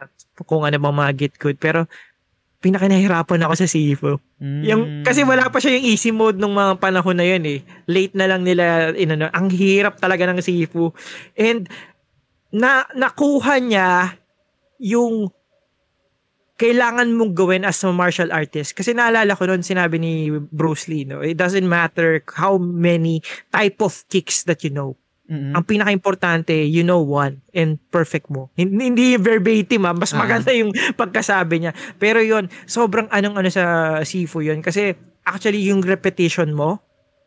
Kung ano bang mga git code. Pero pinakinahirapan ako sa Sifu. Mm. Yung, kasi wala pa siya yung easy mode nung mga panahon na yun eh. Late na lang nila, inano, ang hirap talaga ng Sifu. And, na, nakuha niya yung kailangan mong gawin as a martial artist. Kasi naalala ko noon sinabi ni Bruce Lee, no? it doesn't matter how many type of kicks that you know. Mm-mm. Ang pinaka-importante, you know one and perfect mo. Hindi, hindi verbatim ah, mas Ah. maganda yung pagkasabi niya. Pero yun, sobrang anong ano sa Sifu yun. Kasi actually yung repetition mo,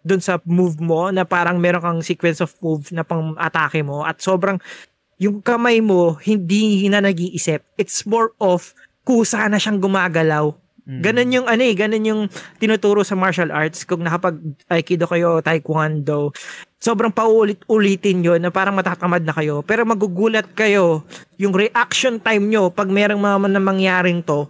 dun sa move mo, na parang meron kang sequence of move na pang atake mo, at sobrang yung kamay mo, hindi na nag-iisip. It's more of kusa na siyang gumagalaw. Mm. Ganun yung ano eh, ganun yung tinuturo sa martial arts. Kung nakapag Aikido kayo, Taekwondo, sobrang paulit-ulitin yon na parang matatamad na kayo. Pero magugulat kayo, yung reaction time nyo, pag merong mga mangyaring to,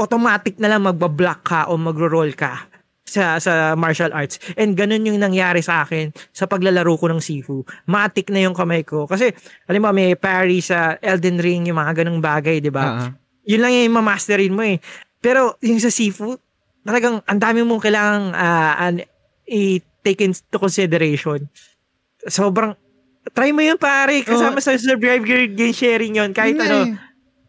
automatic na lang magbablock ka o magro-roll ka sa sa martial arts. And ganun yung nangyari sa akin sa paglalaro ko ng Sifu. Matik na yung kamay ko. Kasi, alam mo, may parry sa Elden Ring, yung mga ganung bagay, di ba? Ah. Yun lang yung mamasterin mo eh. Pero yung sa seafood, talagang ang dami mong kailangang ah, an- i-take into consideration. Sobrang, try mo yun pare, kasama sa survive your game sharing yun. Kahit Yun ano, eh.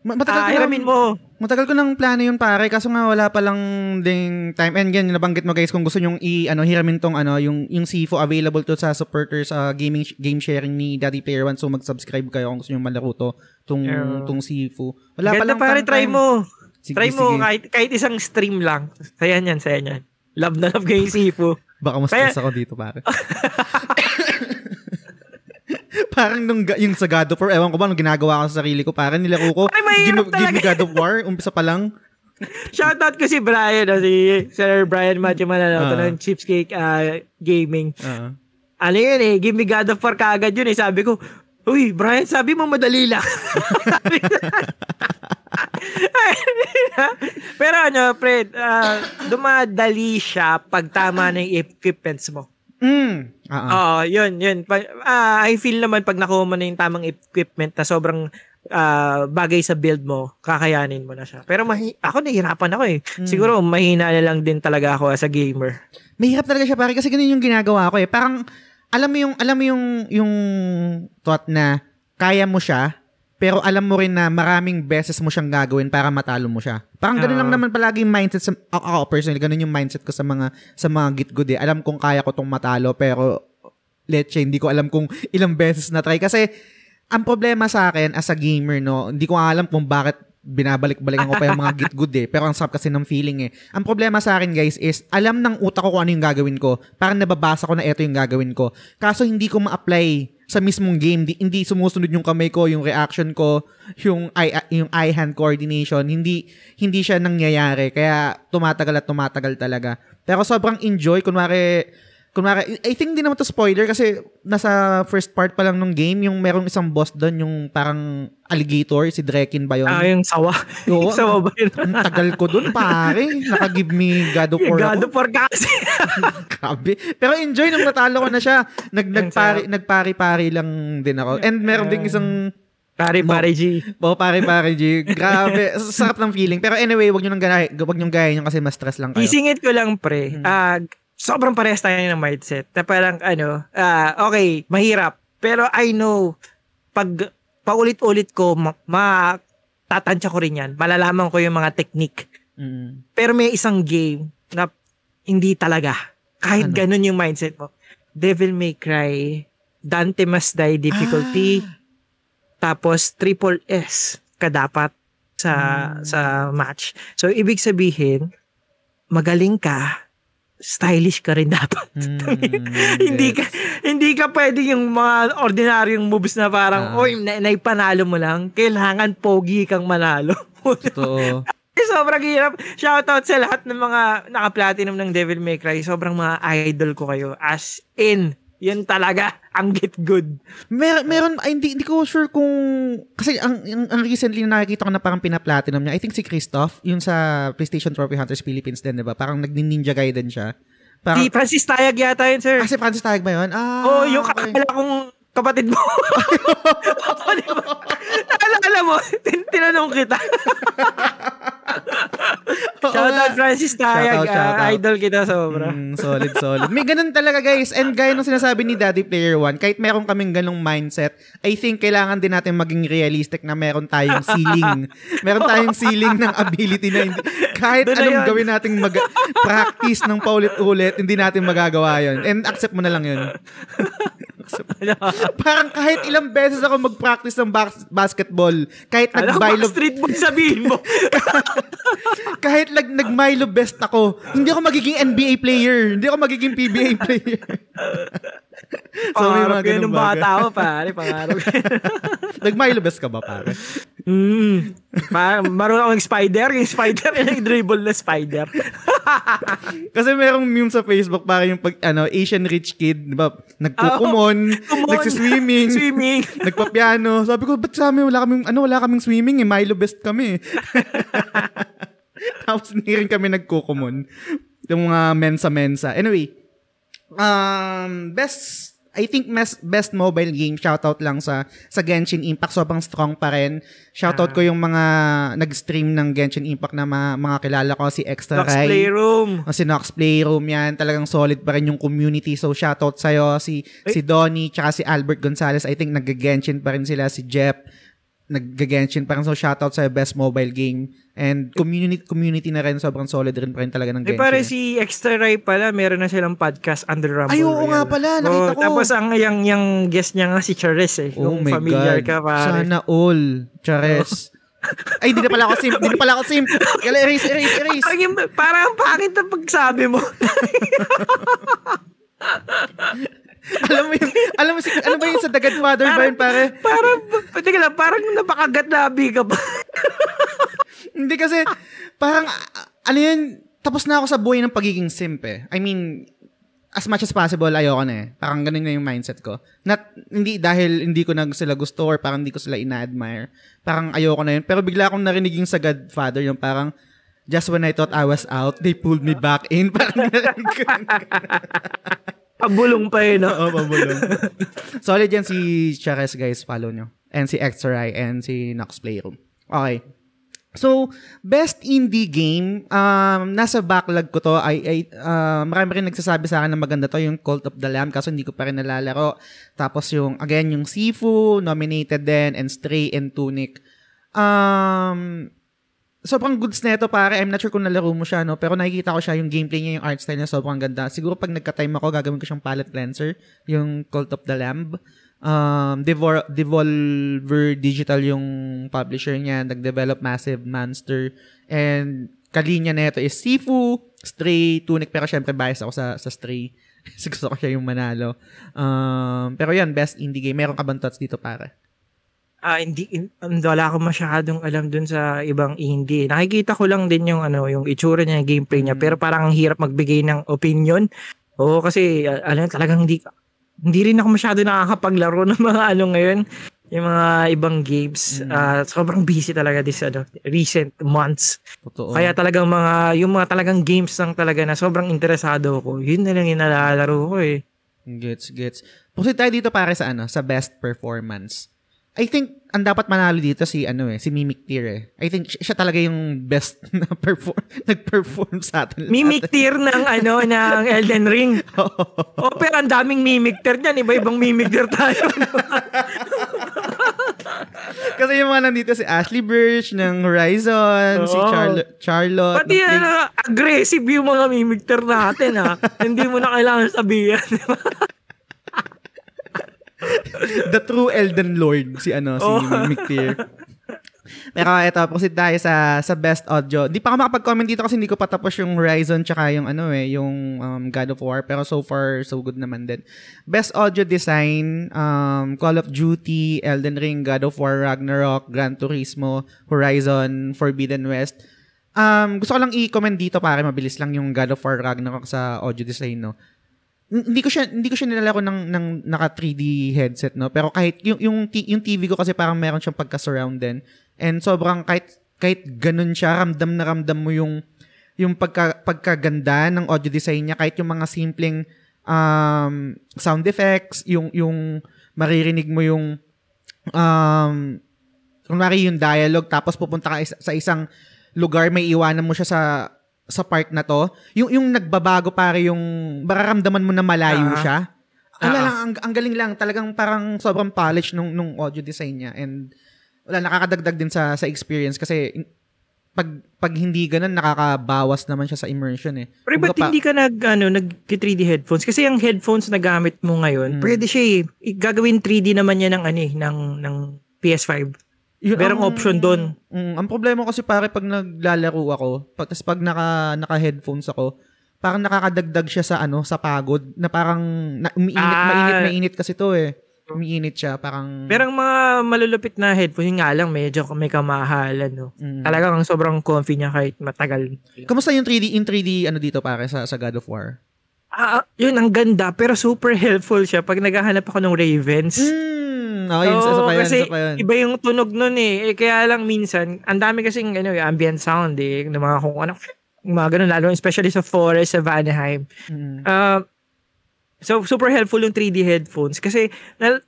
Ma- matagal ah, ko nang- mo. Matagal ko nang plano yun pare kaso nga wala pa lang ding time and yan nabanggit mo guys kung gusto niyo i ano hiramin tong ano yung yung Sifu available to sa supporters sa gaming game sharing ni Daddy Player One so mag-subscribe kayo kung gusto niyo malaro to tong Yeah. tong Sifu. Wala pa Ganda lang pare, try mo. Sige, try mo, sige. kahit, kahit isang stream lang. Saya yan, saya yan. Love na love ko yung Sifu. Baka mas Kaya- ako dito pare. parang nung yung sa God of War, ewan ko ba, nung ginagawa ko sa sarili ko, parang nilaro ko, Ay, give, give me. God of War, umpisa pa lang. Shoutout ko si Brian, oh, si Sir Brian Matthew Manaloto Ah. ng Chipscake ah, Gaming. Ah. ano yun eh, give me God of War kaagad yun eh. Sabi ko, Uy, Brian, sabi mo madali lang. Pero ano, Fred, ah, dumadali siya pag tama na yung equipments mo. Mm. Ah, ah. Oo, yun, yun. Ah, I feel naman pag nakuha mo na yung tamang equipment na sobrang ah, bagay sa build mo, kakayanin mo na siya. Pero mahi- ako nahihirapan ako eh. Mm. Siguro mahina na lang din talaga ako as a gamer. Mahirap talaga siya pare kasi ganun yung ginagawa ko eh. Parang alam mo yung alam mo yung yung thought na kaya mo siya pero alam mo rin na maraming beses mo siyang gagawin para matalo mo siya. Parang ganun Oo. lang naman palagi yung mindset sa ako, ako personally ganun yung mindset ko sa mga sa mga git good eh. Alam kong kaya ko tong matalo pero let's say hindi ko alam kung ilang beses na try kasi ang problema sa akin as a gamer, no, hindi ko alam kung bakit binabalik-balikan ko pa yung mga git good eh. Pero ang sarap kasi ng feeling eh. Ang problema sa akin guys is, alam ng utak ko kung ano yung gagawin ko. Parang nababasa ko na ito yung gagawin ko. Kaso hindi ko ma-apply sa mismong game. Di, hindi sumusunod yung kamay ko, yung reaction ko, yung eye, yung eye hand coordination. Hindi, hindi siya nangyayari. Kaya tumatagal at tumatagal talaga. Pero sobrang enjoy. Kunwari, kunwari, I think hindi naman to spoiler kasi nasa first part pa lang ng game, yung merong isang boss doon, yung parang alligator, si Drekin ba yun? Ah, yung sawa. Oo, yung sawa ba yun? Ang tagal ko doon, pare. Naka-give me God of War God of War ka kasi. Grabe. Pero enjoy nung natalo ko na siya. Nag, nagpari, nagpari-pari lang din ako. And meron ding isang Pare, pare G. Oh, pare pare G. Grabe. Sarap ng feeling. Pero anyway, wag niyo nang gaya, wag niyo gaya kasi mas stress lang kayo. Isingit ko lang, pre. Hmm. Ah, sobrang parehas tayo ng mindset. Na parang, ano, ah, okay, mahirap. Pero I know, pag paulit-ulit ko, ma, ma tatansya ko rin yan. Malalaman ko yung mga technique. Mm. Pero may isang game na hindi talaga. Kahit Ano? ganun yung mindset mo. Devil May Cry, Dante Must Die difficulty, Ah. tapos triple S ka dapat sa Hmm. sa match. So ibig sabihin, magaling ka, stylish ka rin dapat. Mm, hindi ka hindi ka pwede yung mga ordinaryong moves na parang Ah. oy na, naipanalo mo lang. Kailangan pogi kang manalo. Totoo. Sobrang hirap. Shoutout sa lahat ng mga naka-platinum ng Devil May Cry. Sobrang mga idol ko kayo. As in, yun talaga ang get good. Mer meron, ay, hindi, hindi ko sure kung, kasi ang, ang, ang recently na nakikita ko na parang pina-platinum niya, I think si Christoph, yun sa PlayStation Trophy Hunters Philippines din, di ba? Parang nag-Ninja Gaiden siya. Parang, Si Francis Tayag yata yun, sir. ah, si Francis Tayag ba yun? Ah, oh, yung okay. kakala kong kapatid mo. Oo, di ba? Naalala mo, tin- tinanong kita. Oo Shoutout nga. Francis Tayag. Shoutout, ah, shoutout. idol kita sobra. Mm, solid, solid. May ganun talaga guys. And gaya ng sinasabi ni Daddy Player One, kahit meron kaming ganung mindset, I think kailangan din natin maging realistic na meron tayong ceiling. meron tayong ceiling ng ability na hindi, kahit Doon anong yun. gawin nating mag- practice ng paulit-ulit, hindi natin magagawa yon And accept mo na lang yun. Parang kahit ilang beses ako mag-practice ng bas- basketball, kahit nag-Milo, street boy sabihin mo. kahit nag, nag-Milo best ako, hindi ako magiging NBA player, hindi ako magiging PBA player. Pangarap ganung yun ng bagay. bata ko, pare. Pangarap. Nag-Milo best ka ba, pare? Mm. Pa, marunong akong spider. Yung spider, yung dribble na spider. Kasi merong meme sa Facebook para yung pag ano Asian rich kid, 'di ba? Nagkukumon, Kumon. nagsiswimming, Swimming. nagpapiano. Sabi ko, ba't sa amin wala kaming ano, wala kaming swimming eh, Milo best kami. Tapos hindi rin kami nagkukumon. Yung mga mensa-mensa. Anyway, um, best I think mes, best mobile game shoutout lang sa sa Genshin Impact sobrang strong pa rin. Shoutout ko yung mga nag-stream ng Genshin Impact na mga, mga kilala ko si Extra Box Rai. Playroom. O, si Nox Playroom yan, talagang solid pa rin yung community. So, shoutout sa'yo, si, si Donnie, tsaka si Albert Gonzalez. I think nag-Genshin pa rin sila, si Jep, nag-Genshin pa rin. So, shoutout sa best mobile game. And community community na rin, sobrang solid rin pa rin talaga ng Eh, Genshin. pare si Extra Rai pala, meron na silang podcast under Rumble Ay, oo Royale. nga pala, nakita Oo, ko. Tapos ang yung, yung guest niya nga si Chares eh. oh kung my familiar God. ka, pare. Sana all. Chares. Ay, di na pala ako simp. Di na pala ako simp. Kaya erase, erase, erase. Parang, yung- parang ang pangit na pagsabi mo. alam mo yung, alam mo si, ano ba yung sa The Godfather ba yun, pare? parang, teka lang, parang napakagat labi ka pa. Hindi kasi, parang, ano yun, tapos na ako sa buhay ng pagiging simp eh. I mean, as much as possible, ayoko na eh. Parang ganun na yung mindset ko. Not, hindi dahil hindi ko na sila gusto or parang hindi ko sila ina-admire. Parang ayoko na yun. Pero bigla akong narinig yung sa Godfather, yung parang, just when I thought I was out, they pulled me back in. Parang narinig ko. Pabulong pa eh, no? Oo, pabulong. Solid yan si Chares, guys. Follow nyo. And si Xray and si Nox Playroom. Okay. So, best indie game, um, nasa backlog ko to. Ay, ay, uh, marami rin nagsasabi sa akin na maganda to, yung Cult of the Lamb, kaso hindi ko pa rin nalalaro. Tapos yung, again, yung Sifu, nominated din, and Stray and Tunic. Um, sobrang goods na ito pare. I'm not sure kung nalaro mo siya, no? Pero nakikita ko siya, yung gameplay niya, yung art style niya, sobrang ganda. Siguro pag nagka-time ako, gagawin ko siyang palette cleanser, yung Cult of the Lamb. Um, Devol- Devolver Digital yung publisher niya. Nag-develop Massive Monster. And kalinya nito is Sifu, Stray, Tunic. Pero syempre bias ako sa, sa Stray. Gusto ko siya yung manalo. Um, pero yan, best indie game. Meron ka bang thoughts dito, pare? Ah, hindi in, wala akong masyadong alam dun sa ibang indie. Nakikita ko lang din yung ano, yung itsura niya, yung gameplay niya, pero parang ang hirap magbigay ng opinion. Oo, kasi uh, alam talagang hindi hindi rin ako masyado nakakapaglaro ng mga ano ngayon, yung mga ibang games. Mm. Ah, sobrang busy talaga this ano, recent months. Totoo. Kaya talagang mga yung mga talagang games lang talaga na sobrang interesado ko. Yun na lang yung nalalaro ko eh. Gets, gets. Proceed tayo dito pare sa ano, sa best performance. I think ang dapat manalo dito si ano eh, si Mimic Tier eh. I think siya, siya talaga yung best na perform nag-perform sa atin. Mimic tier ng ano ng Elden Ring. oh, pero ang daming mimic tier niyan, iba-ibang mimic tier tayo. Kasi yung mga nandito si Ashley Birch ng Horizon, si Oo. Charlotte, Pati ng ano, aggressive yung mga mimic tier natin ha. Hindi mo na kailangan sabihin. The true Elden Lord si ano si Oh. Mimic Tier. Pero eto, proceed tayo sa sa best audio. Di pa ako makapag-comment dito kasi hindi ko pa tapos yung Horizon tsaka yung ano eh, yung um, God of War. Pero so far, so good naman din. Best audio design, um, Call of Duty, Elden Ring, God of War, Ragnarok, Gran Turismo, Horizon, Forbidden West. Um, gusto ko lang i-comment dito para mabilis lang yung God of War, Ragnarok sa audio design, no? Hindi ko siya hindi ko siya nilalaro ng ng naka 3D headset no? Pero kahit yung yung, yung TV ko kasi parang meron siyang pagka surround din. And sobrang kahit kahit ganun siya ramdam na ramdam mo yung yung pagka pagkaganda ng audio design niya. Kahit yung mga simpleng um, sound effects yung yung maririnig mo yung um kunwari yung dialogue tapos pupunta ka sa isang lugar may iwanan mo siya sa sa part na to, yung yung nagbabago pare yung mararamdaman mo na malayo Ah. siya. Ah. lang, ang, ang galing lang. Talagang parang sobrang polish nung, nung audio design niya. And wala, nakakadagdag din sa, sa experience kasi in- pag, pag hindi ganun, nakakabawas naman siya sa immersion eh. Pero ba't pa- hindi ka nag, ano, nag 3D headphones? Kasi yung headphones na gamit mo Hmm. ngayon, pwede siya eh. Gagawin 3D naman yan ng, ano, eh, ng, ng PS5. Yung- Merong ang- option dun. Mm, ang problema kasi pare pag naglalaro ako, pag, tas pag naka, naka-headphones ako, parang nakakadagdag siya sa ano, sa pagod na parang na, umiinit, Ah. mainit, mainit kasi to eh. Umiinit siya, parang Pero ang mga malulupit na headphones, yun nga lang, medyo may kamahalan, no? Mm. Talagang sobrang comfy niya kahit matagal. Kamusta yung 3D in 3D ano dito pare sa sa God of War? Ah, yun, ang ganda, pero super helpful siya pag naghahanap ako ng Ravens. Hmm, okay, isa, isa pa yun, kasi isa pa yun. iba yung tunog nun eh. eh. Kaya lang minsan, ang dami kasing ano, ambient sound eh, ng mga kung ano, mga ganun, lalo especially sa forest, sa Vanaheim. Mm. Uh, so, super helpful yung 3D headphones kasi na,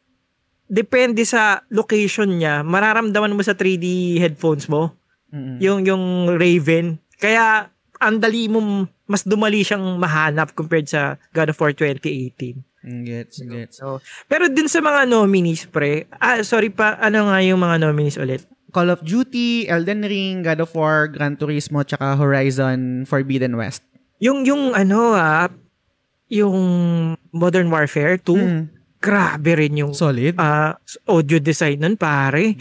depende sa location niya, mararamdaman mo sa 3D headphones mo, Mm-mm. yung, yung Raven. Kaya, ang dali mo, mas dumali siyang mahanap compared sa God of War 2018. Mm, Gets, gets. So, pero dun sa mga nominees, pre, ah, sorry pa, ano nga yung mga nominees ulit? Call of Duty, Elden Ring, God of War, Gran Turismo, tsaka Horizon Forbidden West. Yung, yung ano ah, yung Modern Warfare 2, Mm. grabe rin yung Solid. ah, audio design nun, pare.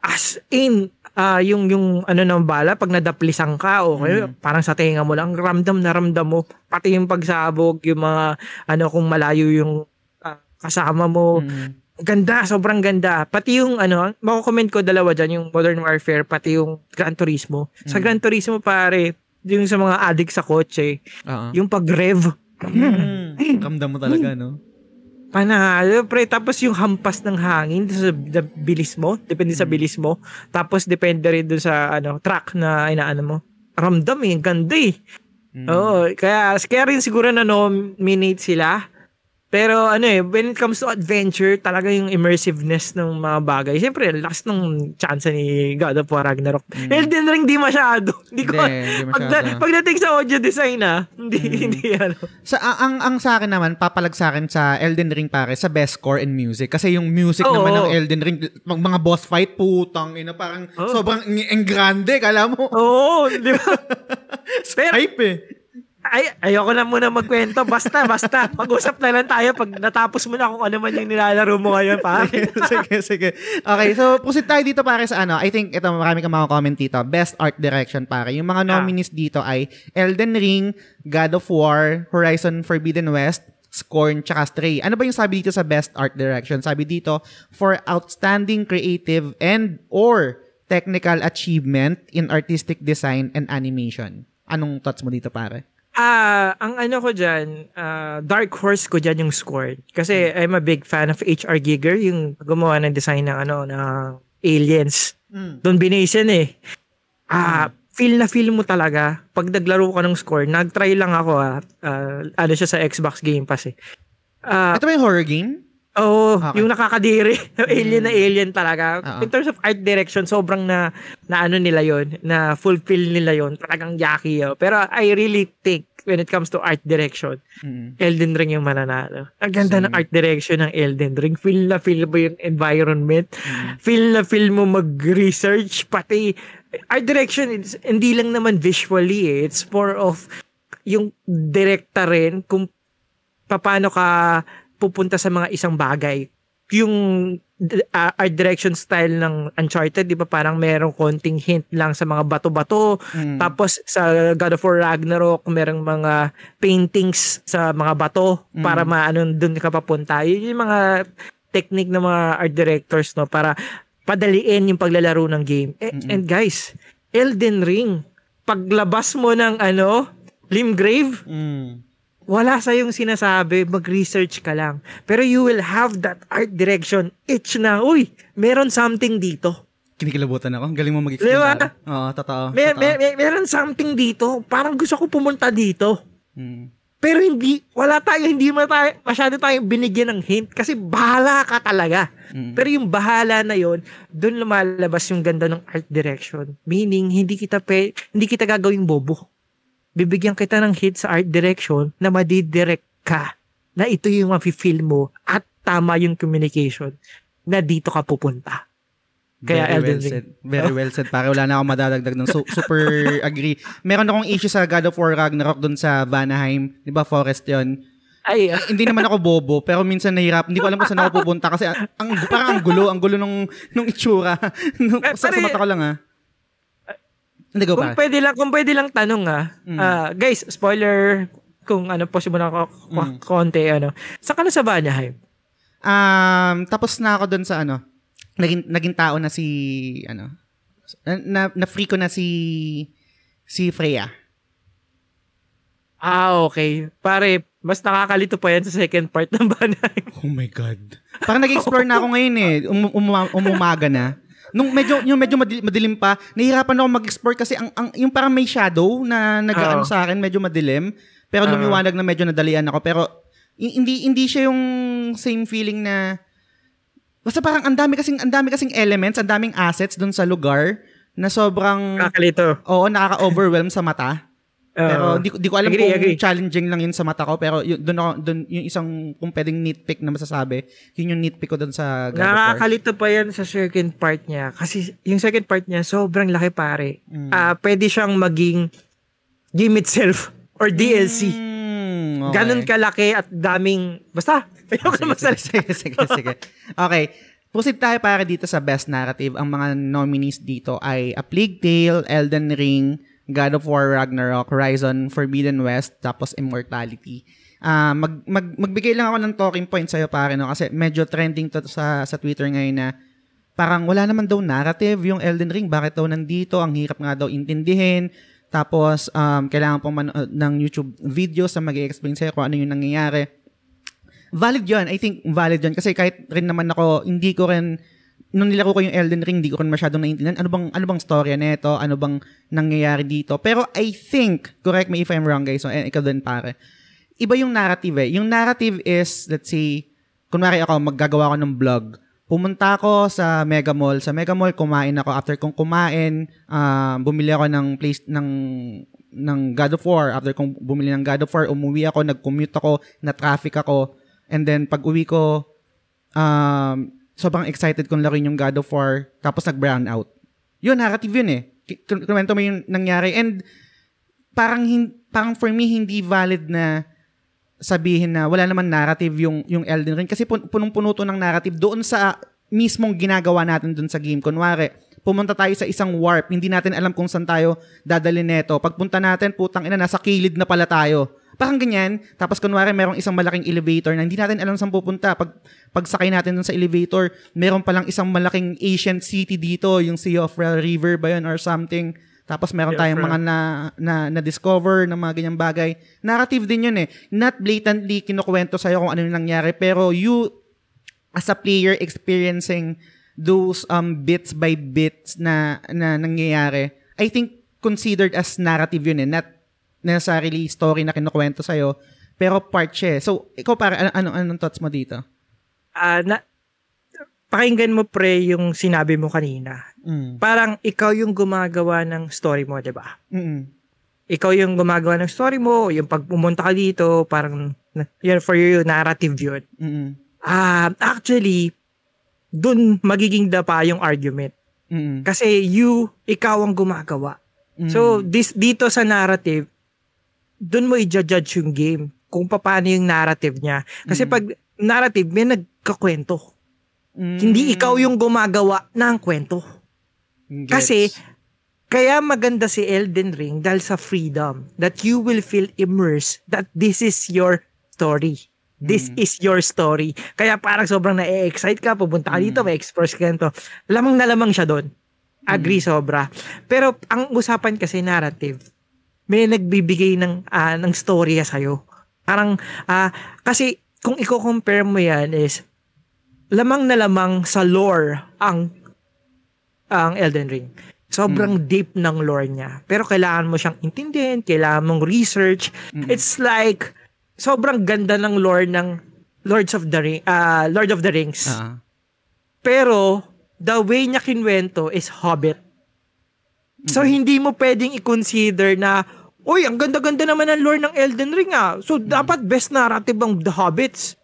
As in, ah, yung, yung ano ng bala, pag nadaplisan ka, o kaya parang sa tenga mo lang, ramdam na ramdam mo. Pati yung pagsabog, yung mga, ano, kung malayo yung ah, kasama mo. Mm. Ganda, sobrang ganda. Pati yung ano, mako-comment ko dalawa dyan, yung Modern Warfare, pati yung Gran Turismo. Sa Gran Turismo, pare, yung sa mga addict sa kotse, Oo. yung pag-rev, Mm. Ramdam mo talaga, no? Panalo, pre. Tapos yung hampas ng hangin sa sa bilis mo, depende sa bilis mo. Tapos depende rin dun sa ano, track na inaano mo. Ramdam eh, ganda eh. Mm. Oo, kaya, kaya rin siguro na nominate sila. Pero ano eh, when it comes to adventure, talaga yung immersiveness ng mga bagay. Siyempre, last ng chance ni God of War Ragnarok. Elden Ring di masyado. Hindi ko, Mm. Hindi, hindi pag, pagdating sa audio design ah, hindi, hindi ano. Sa ang, ang sa akin naman papalag sa akin sa Elden Ring pare sa best score and music kasi yung music Oo. naman ng Elden Ring mga, mga boss fight putang ina parang Oo. sobrang eng, eng grande kala mo Oo, di ba? Pero, hype eh. Ay, ayoko na muna magkwento. Basta, basta. Mag-usap na lang tayo pag natapos mo na kung ano man yung nilalaro mo ngayon, pare. sige, sige. Okay, so proceed tayo dito pare sa ano. I think ito marami kang mga comment dito. Best art direction pare. Yung mga nominees dito ay Elden Ring, God of War, Horizon Forbidden West, Scorn, tsaka Stray. Ano ba yung sabi dito sa best art direction? Sabi dito, for outstanding creative and or technical achievement in artistic design and animation. Anong thoughts mo dito pare? Ah, ang ano ko diyan, uh, dark horse ko diyan yung score. Kasi I'm a big fan of HR Giger, yung gumawa ng design ng ano ng Aliens. Mm. Doon binase yan eh. Ah, mm. feel na feel mo talaga pag naglaro ka ng score. Nag-try lang ako ah. Uh, ano siya sa Xbox Game Pass eh. Uh, Ito ba yung horror game? Oo, oh, okay. yung nakakadiri. alien na alien talaga. Uh-huh. In terms of art direction, sobrang na, na ano nila yon na fulfill nila yon Talagang yaki yun. Pero I really think when it comes to art direction, mm-hmm. Elden Ring yung mananalo. Ang ganda Same. ng art direction ng Elden Ring. Feel na feel mo yung environment. Mm-hmm. Feel na feel mo mag-research. Pati art direction, it's, hindi lang naman visually eh. It's more of yung director rin kung paano ka pupunta sa mga isang bagay. Yung uh, art direction style ng Uncharted, di ba parang merong konting hint lang sa mga bato-bato. Mm. Tapos sa God of War Ragnarok, merong mga paintings sa mga bato mm. para maano doon ka papunta. Yun yung mga technique ng mga art directors no para padaliin yung paglalaro ng game. And, and guys, Elden Ring, paglabas mo ng ano, Limgrave, mm wala sa yung sinasabi, mag-research ka lang. Pero you will have that art direction itch na, uy, meron something dito. Kinikilabutan ako. Galing mo mag-explain. Diba? Oo, totoo. May, totoo. May, may, meron something dito. Parang gusto ko pumunta dito. Hmm. Pero hindi, wala tayo, hindi mo tayo, masyado tayong binigyan ng hint kasi bahala ka talaga. Mm-hmm. Pero yung bahala na yon doon lumalabas yung ganda ng art direction. Meaning, hindi kita pe, hindi kita gagawing bobo bibigyan kita ng hit sa art direction na madidirect ka na ito yung mafe-feel mo at tama yung communication na dito ka pupunta. Kaya Very Elden well Ring. said. Very well said. Para wala na akong madadagdag ng su- super agree. Meron akong issue sa God of War Ragnarok dun sa Vanaheim. Di ba, Forest yon ay, uh, hindi naman ako bobo, pero minsan nahirap. Hindi ko alam kung saan ako pupunta kasi ang, parang ang gulo, ang gulo nung, nung itsura. nung, sa, sa mata ko lang ah. Hindi ko kung pa. pwede lang, kung pwede lang tanong ah. Mm. Uh, guys, spoiler kung ano possible na ko, mm. konti ano. Sa ka sa Vanaheim? Um, tapos na ako doon sa ano. Naging naging tao na si ano. Na, na free ko na si si Freya. Ah, okay. Pare, mas nakakalito pa yan sa second part ng Vanaheim. Oh my God. Parang nag-explore na ako ngayon eh. Um, um, umumaga na. Nung medyo yung medyo madilim pa, nahihirapan ako mag-explore kasi ang, ang yung parang may shadow na nag-ano sa akin, medyo madilim. Pero lumiwanag na medyo nadalian ako. Pero hindi hindi siya yung same feeling na Basta parang ang dami kasing ang dami kasing elements, ang daming assets doon sa lugar na sobrang Nakakalito. Oo, nakaka-overwhelm sa mata. Pero hindi, hindi ko alam agree, kung agree. challenging lang yun sa mata ko. Pero yun, doon ako, doon, yung isang, kung pwedeng nitpick na masasabi, yun yung nitpick ko doon sa God Nakakalito pa yan sa second part niya. Kasi yung second part niya, sobrang laki pare. Mm. Uh, pwede siyang maging game itself or DLC. Mm, okay. Ganon kalaki at daming, basta, ayoko na masalita. Sige, sige, sige. Okay. Proceed tayo para dito sa Best Narrative. Ang mga nominees dito ay A Plague Tale, Elden Ring, God of War Ragnarok, Horizon Forbidden West, tapos Immortality. Uh, mag, mag, magbigay lang ako ng talking point sa'yo pare, no? Kasi medyo trending to sa, sa Twitter ngayon na parang wala naman daw narrative yung Elden Ring. Bakit daw nandito? Ang hirap nga daw intindihin. Tapos, um, kailangan pong man- ng YouTube videos na mag explain sa'yo kung ano yung nangyayari. Valid yun. I think valid yun. Kasi kahit rin naman ako, hindi ko rin nung nilaro ko yung Elden Ring, hindi ko rin masyadong naintindihan. Ano bang, ano bang storya nito? Ano bang nangyayari dito? Pero I think, correct me if I'm wrong guys, so, eh, ikaw din pare. Iba yung narrative eh. Yung narrative is, let's say, kunwari ako, maggagawa ko ng vlog. Pumunta ako sa Mega Mall. Sa Mega Mall, kumain ako. After kong kumain, uh, bumili ako ng place, ng ng God of War. After kong bumili ng God of War, umuwi ako, nag-commute ako, na-traffic ako. And then, pag uwi ko, um, sobrang excited kong laruin yung God of War, tapos nag-brown out. Yun, narrative yun eh. Kwento mo yung nangyari. And parang hin, parang for me hindi valid na sabihin na wala naman narrative yung yung Elden Ring kasi pun- punong-puno to ng narrative doon sa mismong ginagawa natin doon sa game. Kunwari, pumunta tayo sa isang warp, hindi natin alam kung saan tayo dadalhin neto. Pagpunta natin, putang ina, nasa kilid na pala tayo. Parang ganyan. Tapos kunwari, merong isang malaking elevator na hindi natin alam saan pupunta. Pag, pagsakay natin dun sa elevator, meron palang isang malaking ancient city dito, yung Sea of River ba yun or something. Tapos meron Yeah, tayong friend. mga na, na, na-discover ng mga ganyang bagay. Narrative din yun eh. Not blatantly kinukwento sa'yo kung ano yung nangyari, pero you, as a player experiencing those um bits by bits na na nangyayari, I think considered as narrative yun eh, not necessarily story na kinukwento sa'yo, pero part siya eh. So, ikaw para, ano, ano, anong thoughts mo dito? Ah, na, pakinggan mo pre yung sinabi mo kanina. Mm. Parang ikaw yung gumagawa ng story mo, 'di ba? Mm. Ikaw yung gumagawa ng story mo, yung pag pumunta ka dito, parang yun for you narrative yun. Mm. Ah, actually dun magiging dapa yung argument. Mm. Kasi you, ikaw ang gumagawa. Mm. So, this, dito sa narrative, dun mo i-judge yung game kung paano yung narrative niya. Kasi Mm. pag narrative, may nagkakwento. Mm. Hindi ikaw yung gumagawa ng kwento. Gets. Kasi, kaya maganda si Elden Ring dahil sa freedom that you will feel immersed that this is your story. This Mm. is your story. Kaya parang sobrang na-excite ka, pupunta ka dito, Mm. may express ka nito. Lamang na lamang siya doon. Agree sobra. Pero ang usapan kasi narrative, may nagbibigay ng ah, ng storya sa'yo. Parang, ah, kasi kung i-compare mo yan is, lamang na lamang sa lore ang ang Elden Ring. Sobrang deep ng lore niya. Pero kailangan mo siyang intindihin, kailangan mong research. Mm. It's like, sobrang ganda ng lore ng Lords of the Ring, ah, Lord of the Rings. Ah. Pero, the way niya kinwento is Hobbit. So, hindi mo pwedeng i-consider na, Uy, ang ganda-ganda naman ng lore ng Elden Ring ah. So, dapat best narrative ang The Hobbits.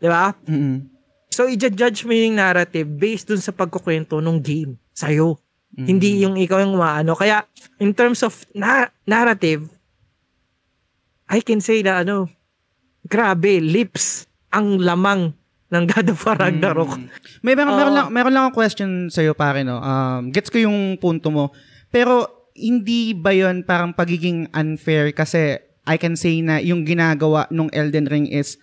Di ba? Mm. So, i-judge mo yung narrative based dun sa pagkukwento ng game sa'yo. Mm. Hindi yung ikaw yung maano. Kaya, in terms of na- narrative, I can say na ano, grabe, lips ang lamang ng God of War Ragnarok. Mm. May meron, meron Oo. lang meron lang akong question sa iyo pare no. Um gets ko yung punto mo. Pero hindi ba 'yon parang pagiging unfair kasi I can say na yung ginagawa nung Elden Ring is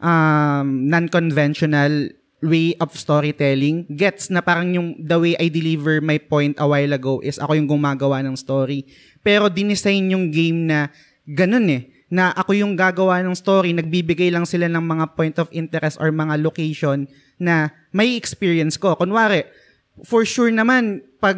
um non-conventional way of storytelling. Gets na parang yung the way I deliver my point a while ago is ako yung gumagawa ng story. Pero dinesign yung game na ganun eh na ako yung gagawa ng story, nagbibigay lang sila ng mga point of interest or mga location na may experience ko. Kunwari, for sure naman, pag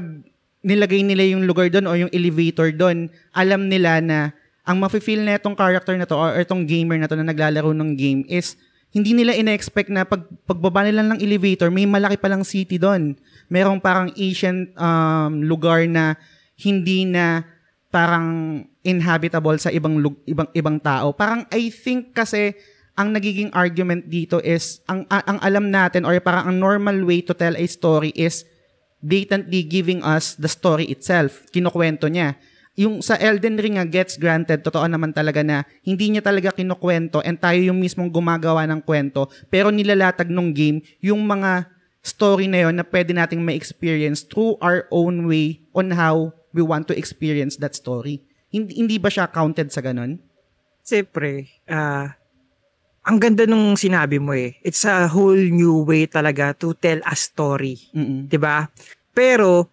nilagay nila yung lugar doon o yung elevator doon, alam nila na ang mafe-feel na itong character na to or itong gamer na to na naglalaro ng game is hindi nila ina-expect na pag pagbaba nila ng elevator, may malaki palang city doon. Merong parang ancient um, lugar na hindi na parang inhabitable sa ibang lug- ibang ibang tao. Parang I think kasi ang nagiging argument dito is ang ang alam natin or parang ang normal way to tell a story is blatantly giving us the story itself. Kinukwento niya. Yung sa Elden Ring nga gets granted, totoo naman talaga na hindi niya talaga kinukwento and tayo yung mismong gumagawa ng kwento pero nilalatag nung game yung mga story na yon na pwede nating ma-experience through our own way on how we want to experience that story. Hindi, hindi ba siya counted sa ganun? Siyempre, ah, ang ganda nung sinabi mo eh. It's a whole new way talaga to tell a story. 'di ba? Pero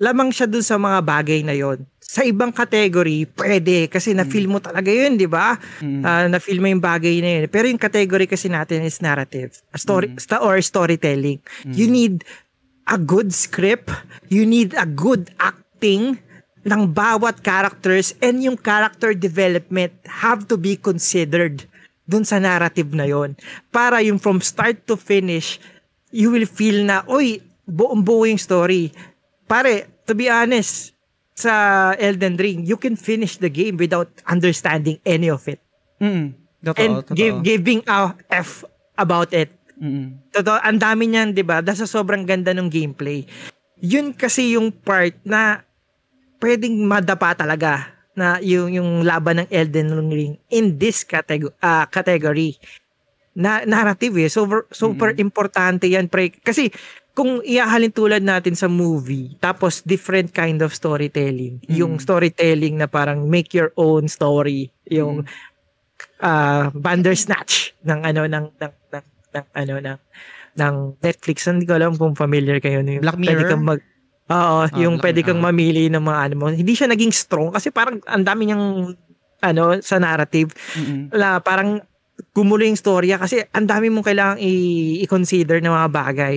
lamang siya dun sa mga bagay na yon. Sa ibang category, pwede kasi na-feel mo talaga yun, di ba? Mm. Ah, na-feel mo yung bagay na yun. Pero yung category kasi natin is narrative a story, sta- or storytelling. You need a good script. You need a good acting ng bawat characters and yung character development have to be considered dun sa narrative na yon para yung from start to finish you will feel na oy buong buo yung story pare to be honest sa Elden Ring you can finish the game without understanding any of it Mm-mm. Totoo, and totoo. give, giving a F about it Mm-mm. Totoo, ang dami niyan, 'di ba? Dahil sobrang ganda ng gameplay. Yun kasi yung part na pwedeng madapa talaga na yung yung laban ng Elden Ring in this category uh, category na narrative eh super super mm-hmm. importante yan pre kasi kung iahalin tulad natin sa movie, tapos different kind of storytelling. Mm. Yung storytelling na parang make your own story, yung mm. uh, Bandersnatch ng ano ng ng, ng, ng ano ng ng Netflix. Hindi ko alam kung familiar kayo no. Black Mirror. Pwede kang mag Oo, oh, yung pwede kang mamili ng mga ano mo. Hindi siya naging strong kasi parang ang dami niyang ano sa narrative. Mm-hmm. La, parang gumulo yung storya kasi ang dami mong kailangang i- i-consider na mga bagay.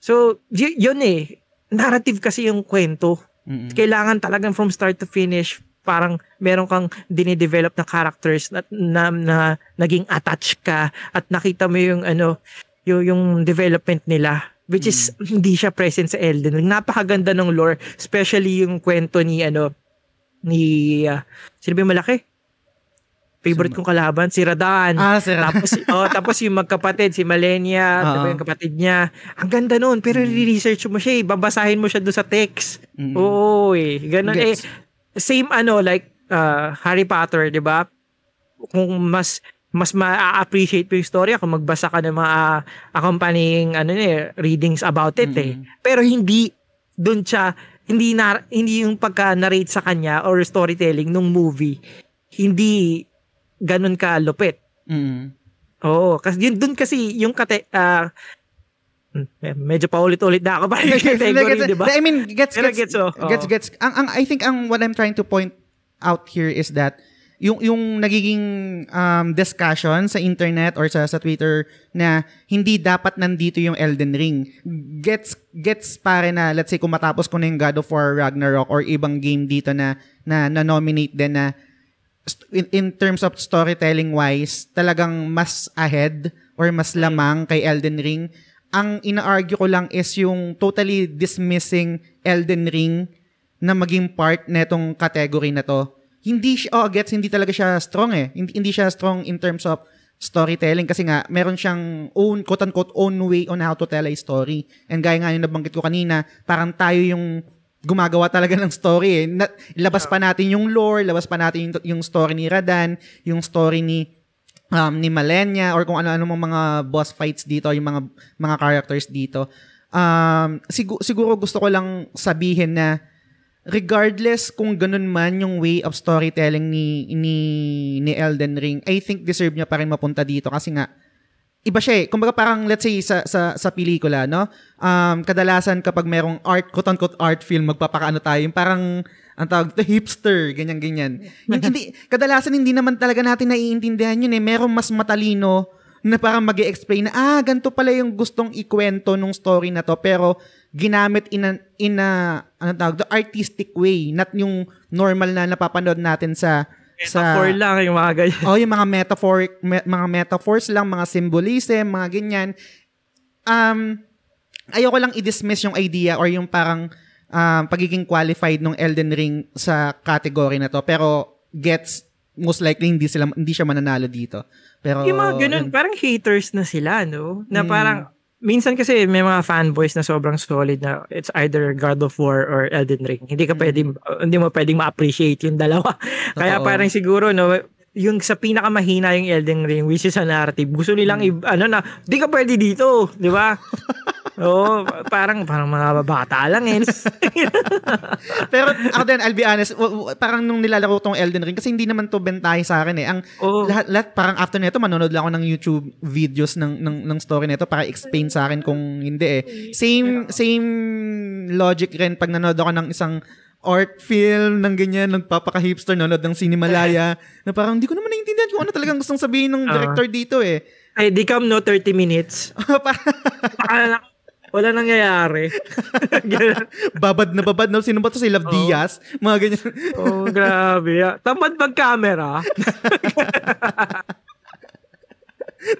So, y- yun eh. Narrative kasi yung kwento. Mm-hmm. Kailangan talagang from start to finish, parang meron kang dinidevelop na characters na, na, na naging attached ka at nakita mo yung ano, yung, yung development nila which is mm. hindi siya present sa Elden Ring. Napakaganda ng lore, especially yung kwento ni ano ni uh, sino ba yung malaki? Favorite kong kalaban, si Radan. Ah, si Radan. Tapos, oh, tapos yung magkapatid, si Malenia, uh-huh. yung kapatid niya. Ang ganda nun, pero mm. research mo siya eh. Babasahin mo siya doon sa text. Mm-hmm. Oo eh. Ganun Gets. eh. Same ano, like uh, Harry Potter, di ba? Kung mas mas ma-appreciate mo yung story kung magbasa ka ng mga accompanying ano eh, readings about it mm-hmm. eh. Pero hindi doon siya hindi na hindi yung pagka-narrate sa kanya or storytelling nung movie hindi ganun ka lupit. Mm. Oo, kasi yun dun kasi yung kate uh, medyo paulit-ulit na ako pa yung category, di ba? I mean, gets, gets, gets, oh, gets, gets, ang, ang, I think ang what I'm trying to point out here is that yung yung nagiging um, discussion sa internet or sa sa Twitter na hindi dapat nandito yung Elden Ring gets gets pare na let's say kung matapos ko na yung God of War Ragnarok or ibang game dito na na, na nominate din na in, in terms of storytelling wise, talagang mas ahead or mas lamang kay Elden Ring. Ang ina-argue ko lang is yung totally dismissing Elden Ring na maging part netong category na to. Hindi siya, oh, gets, hindi talaga siya strong eh. Hindi, hindi siya strong in terms of storytelling kasi nga meron siyang own quote unquote own way on how to tell a story. And gaya nga yung nabanggit ko kanina, parang tayo yung gumagawa talaga ng story eh. Na, labas pa natin yung lore, labas pa natin yung, yung story ni Radan, yung story ni um, ni Malenia or kung ano-ano mga boss fights dito, yung mga mga characters dito. Um, siguro, siguro gusto ko lang sabihin na regardless kung ganun man yung way of storytelling ni ni ni Elden Ring, I think deserve niya pa rin mapunta dito kasi nga iba siya eh. Kumbaga parang let's say sa sa sa pelikula, no? Um kadalasan kapag merong art, quote unquote art film, magpapakaano tayo, yung parang ang tawag to hipster, ganyan ganyan. hindi kadalasan hindi naman talaga natin naiintindihan yun eh. Merong mas matalino na parang mag explain na ah, ganito pala yung gustong ikwento nung story na to pero ginamit in a, in a ano tawag to, artistic way, not yung normal na napapanood natin sa Metaphor sa, lang yung mga ganyan. Oh, yung mga metaphor, me, mga metaphors lang, mga symbolism, mga ganyan. Um, ayoko lang i-dismiss yung idea or yung parang um, pagiging qualified ng Elden Ring sa category na to. Pero gets most likely hindi sila hindi siya mananalo dito. Pero yung mga ganun, yun, parang haters na sila, no? Na hmm. parang minsan kasi may mga fanboys na sobrang solid na it's either God of War or Elden Ring. Hindi ka pwedeng, mm. hindi mo pwedeng ma-appreciate yung dalawa. Kaya Oo. parang siguro, no, yung sa pinakamahina yung Elden Ring, which is a narrative, gusto nilang, mm. ano na, di ka pwede dito, di ba? Oo, parang parang mga bata lang eh. Pero ako din, I'll be honest, parang nung nilalaro tong Elden Ring, kasi hindi naman to bentahe sa akin eh. Ang oh. lahat, lahat, parang after nito, manonood lang ako ng YouTube videos ng, ng, ng story nito para explain sa akin kung hindi eh. Same, same logic rin pag nanood ako ng isang art film ng ganyan, nagpapaka-hipster, nanonood ng Cinemalaya, na parang hindi ko naman naiintindihan kung ano talagang gustong sabihin ng director uh, dito eh. Ay, di come no 30 minutes. Baka wala nangyayari. babad na babad na. Sino ba to? Si Love oh. Diaz? Mga ganyan. oh, grabe. Tamad mag-camera.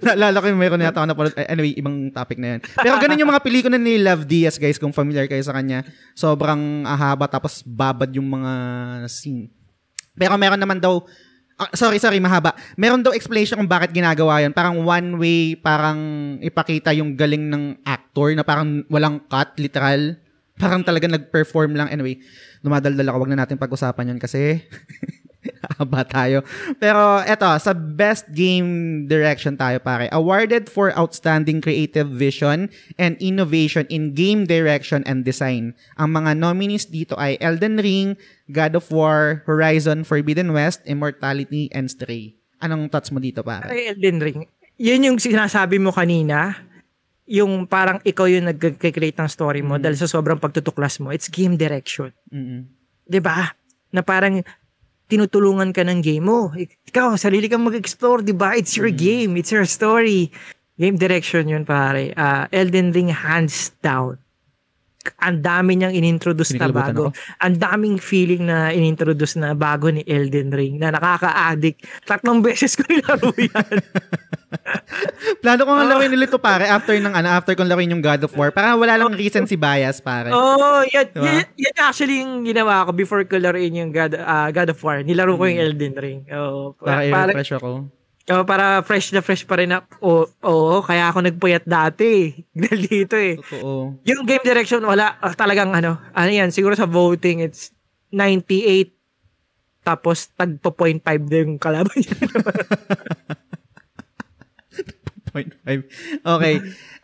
Naalala ko yung mayroon yata ako napanood. Anyway, ibang topic na yan. Pero ganun yung mga pelikula ni Love Diaz, guys, kung familiar kayo sa kanya. Sobrang ahaba, tapos babad yung mga scene. Pero meron naman daw Uh, sorry, sorry, mahaba. Meron daw explanation kung bakit ginagawa yun. Parang one way, parang ipakita yung galing ng actor na parang walang cut, literal. Parang talaga nag-perform lang. Anyway, dumadaldal ako. Wag na natin pag-usapan yun kasi Haba tayo. Pero eto, sa best game direction tayo pare. Awarded for outstanding creative vision and innovation in game direction and design. Ang mga nominees dito ay Elden Ring, God of War, Horizon Forbidden West, Immortality, and Stray. Anong thoughts mo dito pare? Ay, Elden Ring. Yun yung sinasabi mo kanina, yung parang ikaw yung nag-create ng story mo mm. dahil sa sobrang pagtutuklas mo. It's game direction. Mm-hmm. ba? Na parang tinutulungan ka ng game mo. Ikaw, sarili kang mag-explore, di ba? It's your mm. game. It's your story. Game direction yun, pare. Uh, Elden Ring, hands down. Ang dami niyang inintroduce na bago. Ang daming feeling na inintroduce na bago ni Elden Ring na nakaka-addict. Tatlong beses ko nilaro yan. Plano ko nga oh. lawin ulit to pare after ng ano, after kong lawin yung God of War. Para wala lang recency bias pare. Oh, yan, diba? yan, yan actually yung ginawa ko before ko laruin yung God, uh, God of War. Nilaro ko yung hmm. Elden Ring. Oh, para, para i-refresh ako. Oh, para fresh na fresh pa rin na. Oo, oh, oh, kaya ako nagpuyat dati. Dahil dito eh. Totoo. Yung game direction, wala. Uh, talagang ano, ano yan, siguro sa voting, it's 98 tapos tagpo 0.5 din yung kalaban niya. 0.5. Okay.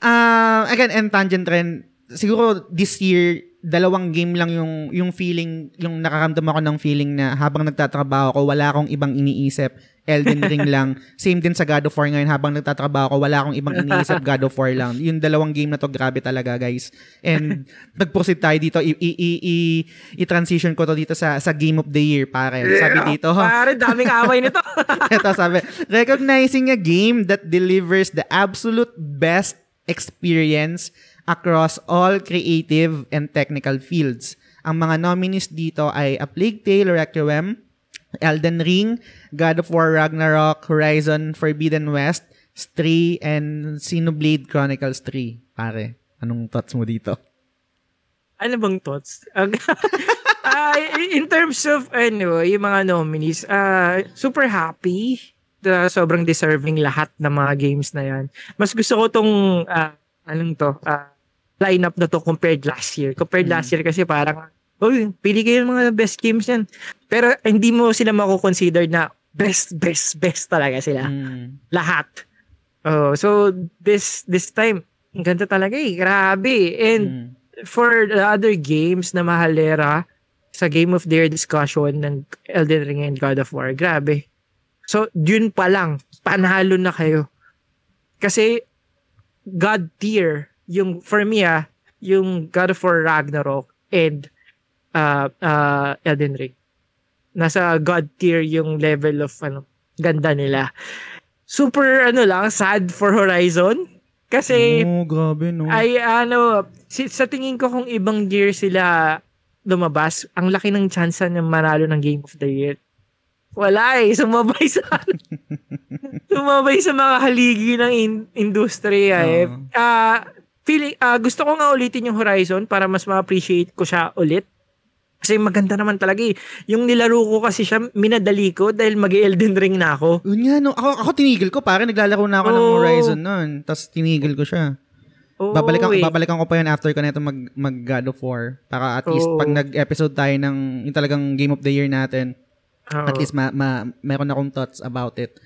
Uh, again, and tangent trend, siguro this year, dalawang game lang yung yung feeling, yung nakaramdam ako ng feeling na habang nagtatrabaho ko, wala akong ibang iniisip. Elden Ring lang. Same din sa God of War ngayon. Habang nagtatrabaho ko, wala akong ibang iniisip. God of War lang. Yung dalawang game na to, grabe talaga, guys. And nag-proceed tayo dito. I- i- i- i- i-transition ko to dito sa sa Game of the Year, pare. Sabi dito. Pare, daming away nito. Ito, sabi, recognizing a game that delivers the absolute best experience across all creative and technical fields. Ang mga nominees dito ay A Plague Tale Requiem, Elden Ring, God of War Ragnarok, Horizon Forbidden West, Stray, and Xenoblade Chronicles 3. Pare, anong thoughts mo dito? Ano bang thoughts? uh, in terms of, ano, yung mga nominees, uh, super happy. Uh, sobrang deserving lahat ng mga games na yan. Mas gusto ko tong, uh, anong to, uh, lineup na to compared last year. Compared mm. last year kasi parang, Uy, pili kayo ng mga best games yan. Pero hindi mo sila mako-consider na best, best, best talaga sila. Mm. Lahat. Oh, so this this time, ganda talaga eh. Grabe. And mm. for the other games na mahalera sa Game of the Year discussion ng Elden Ring and God of War, grabe. So, yun pa lang, panalo na kayo. Kasi, God tier, yung, for me ah, yung God of War Ragnarok and uh, uh, Elden Ring. Nasa God tier yung level of ano, ganda nila. Super ano lang, sad for Horizon. Kasi, oh, grabe, no? ay ano, si, sa tingin ko kung ibang year sila lumabas, ang laki ng chance na manalo ng Game of the Year. Wala eh, sumabay sa sumabay sa mga haligi ng in- industriya eh. Uh, uh, feeling, uh, gusto ko nga ulitin yung Horizon para mas ma-appreciate ko siya ulit. Kasi maganda naman talaga eh. Yung nilaro ko kasi siya, minadali ko dahil mag elden Ring na ako. Yun nga, no. Ako, ako tinigil ko. Pare, naglalaro na ako oh. ng Horizon noon. Tapos tinigil ko siya. Oh, babalikan, eh. babalikan ko pa yun after ko na ito mag, mag God of War. Para at least oh. pag nag-episode tayo ng yung talagang Game of the Year natin, oh. at least ma, ma, meron akong thoughts about it.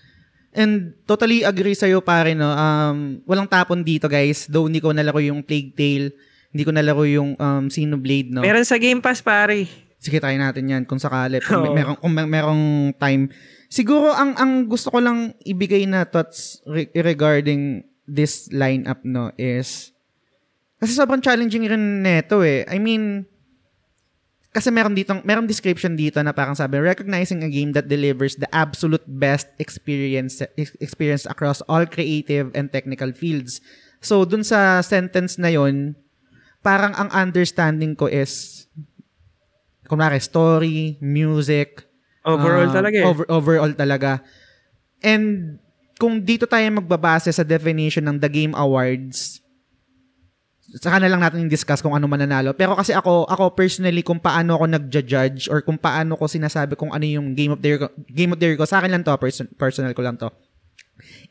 And totally agree sa'yo pare no. Um, walang tapon dito guys. Though hindi ko nalaro yung Plague Tale hindi ko nalaro yung um, Xenoblade, no? Meron sa Game Pass, pare. Sige, try natin yan kung sakali. Kung, oh. merong, kung mer- merong time. Siguro, ang ang gusto ko lang ibigay na thoughts re- regarding this lineup, no, is kasi sobrang challenging rin neto eh. I mean, kasi meron dito, meron description dito na parang sabi, recognizing a game that delivers the absolute best experience experience across all creative and technical fields. So, dun sa sentence na yon parang ang understanding ko is, kunwari, story, music. Overall uh, talaga eh. Over, overall talaga. And kung dito tayo magbabase sa definition ng The Game Awards, saka na lang natin discuss kung ano mananalo. Pero kasi ako, ako personally, kung paano ako nagja-judge or kung paano ko sinasabi kung ano yung Game of the Year, Game of the Year ko, sa akin lang to, person, personal ko lang to,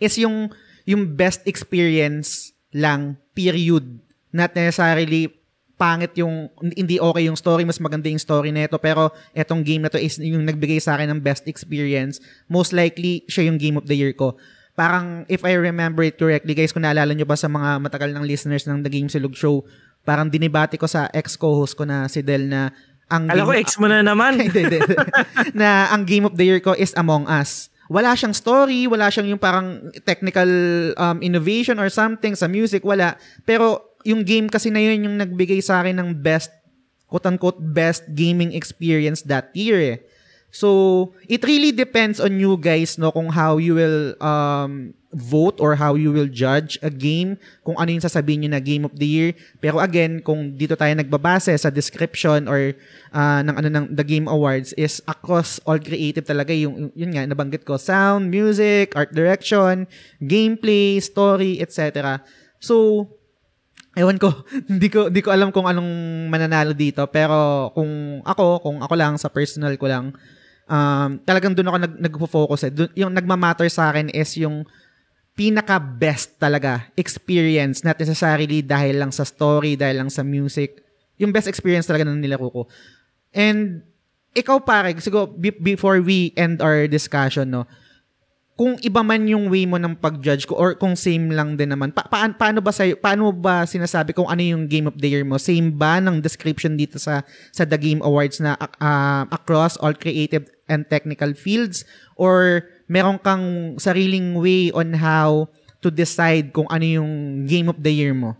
is yung, yung best experience lang, period not necessarily pangit yung, hindi okay yung story, mas maganda yung story nito, pero etong game na to is yung nagbigay sa akin ng best experience, most likely, siya yung game of the year ko. Parang, if I remember it correctly, guys, kung naalala nyo ba sa mga matagal ng listeners ng The Game Silog Show, parang dinibati ko sa ex-co-host ko na si Del na ang Alam ko, ex mo na naman. na ang game of the year ko is Among Us. Wala siyang story, wala siyang yung parang technical um, innovation or something sa music, wala. Pero yung game kasi na yun yung nagbigay sa akin ng best, quote-unquote, best gaming experience that year eh. So, it really depends on you guys, no, kung how you will um, vote or how you will judge a game, kung ano yung sasabihin nyo na game of the year. Pero again, kung dito tayo nagbabase sa description or uh, ng ano ng the game awards is across all creative talaga yung yun nga nabanggit ko, sound, music, art direction, gameplay, story, etc. So, ewan ko, hindi ko hindi ko alam kung anong mananalo dito, pero kung ako, kung ako lang sa personal ko lang, um, talagang doon ako nag, nagpo-focus eh. Dun, yung nagmamatter sa akin is yung pinaka-best talaga experience, not necessarily dahil lang sa story, dahil lang sa music. Yung best experience talaga ng nilaro ko. And, ikaw pare, siguro before we end our discussion, no, kung iba man yung way mo ng pag-judge ko or kung same lang din naman, pa- pa- paano ba sa'yo, paano ba sinasabi kung ano yung game of the year mo? Same ba ng description dito sa sa The Game Awards na uh, across all creative and technical fields or meron kang sariling way on how to decide kung ano yung game of the year mo?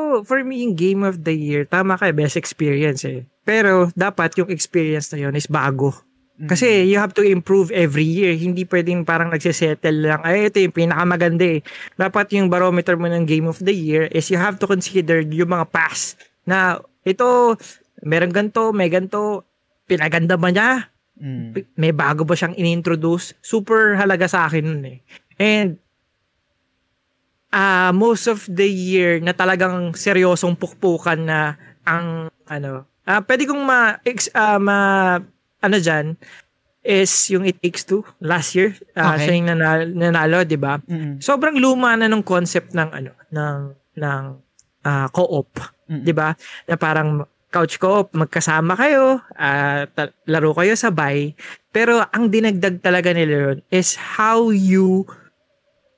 Oh, for me, yung game of the year, tama ka, best experience eh. Pero dapat yung experience na yun is bago. Kasi you have to improve every year. Hindi pwedeng parang nagsisettle lang, ay ito yung pinakamaganda eh. Dapat yung barometer mo ng game of the year is you have to consider yung mga past na ito, meron ganto, may ganto, pinaganda ba niya? Mm. May bago ba siyang inintroduce? Super halaga sa akin nun eh. And uh, most of the year na talagang seryosong pukpukan na ang ano, uh, pwede kong ma, ex, uh, ma ano dyan, is yung It Takes Two last year. Uh, Okay. Siya yung nanalo, nanalo di ba? Mm. Sobrang luma na ng concept ng ano, ng ng ah, co-op, Mm. 'di ba? Na parang couch co-op, magkasama kayo, ta- laro kayo sabay, pero ang dinagdag talaga nila yun is how you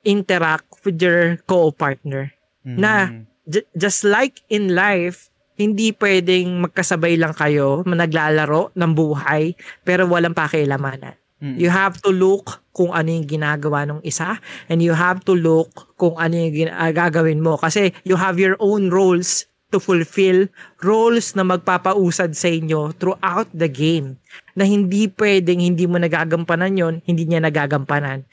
interact with your co-op partner. Na Mm. J- just like in life, hindi pwedeng magkasabay lang kayo, naglalaro ng buhay, pero walang pakialamanan. Mm. You have to look kung ano yung ginagawa ng isa and you have to look kung ano yung gina- ah, gagawin mo. Kasi you have your own roles to fulfill, roles na magpapausad sa inyo throughout the game. Na hindi pwedeng hindi mo nagagampanan yon hindi niya nagagampanan.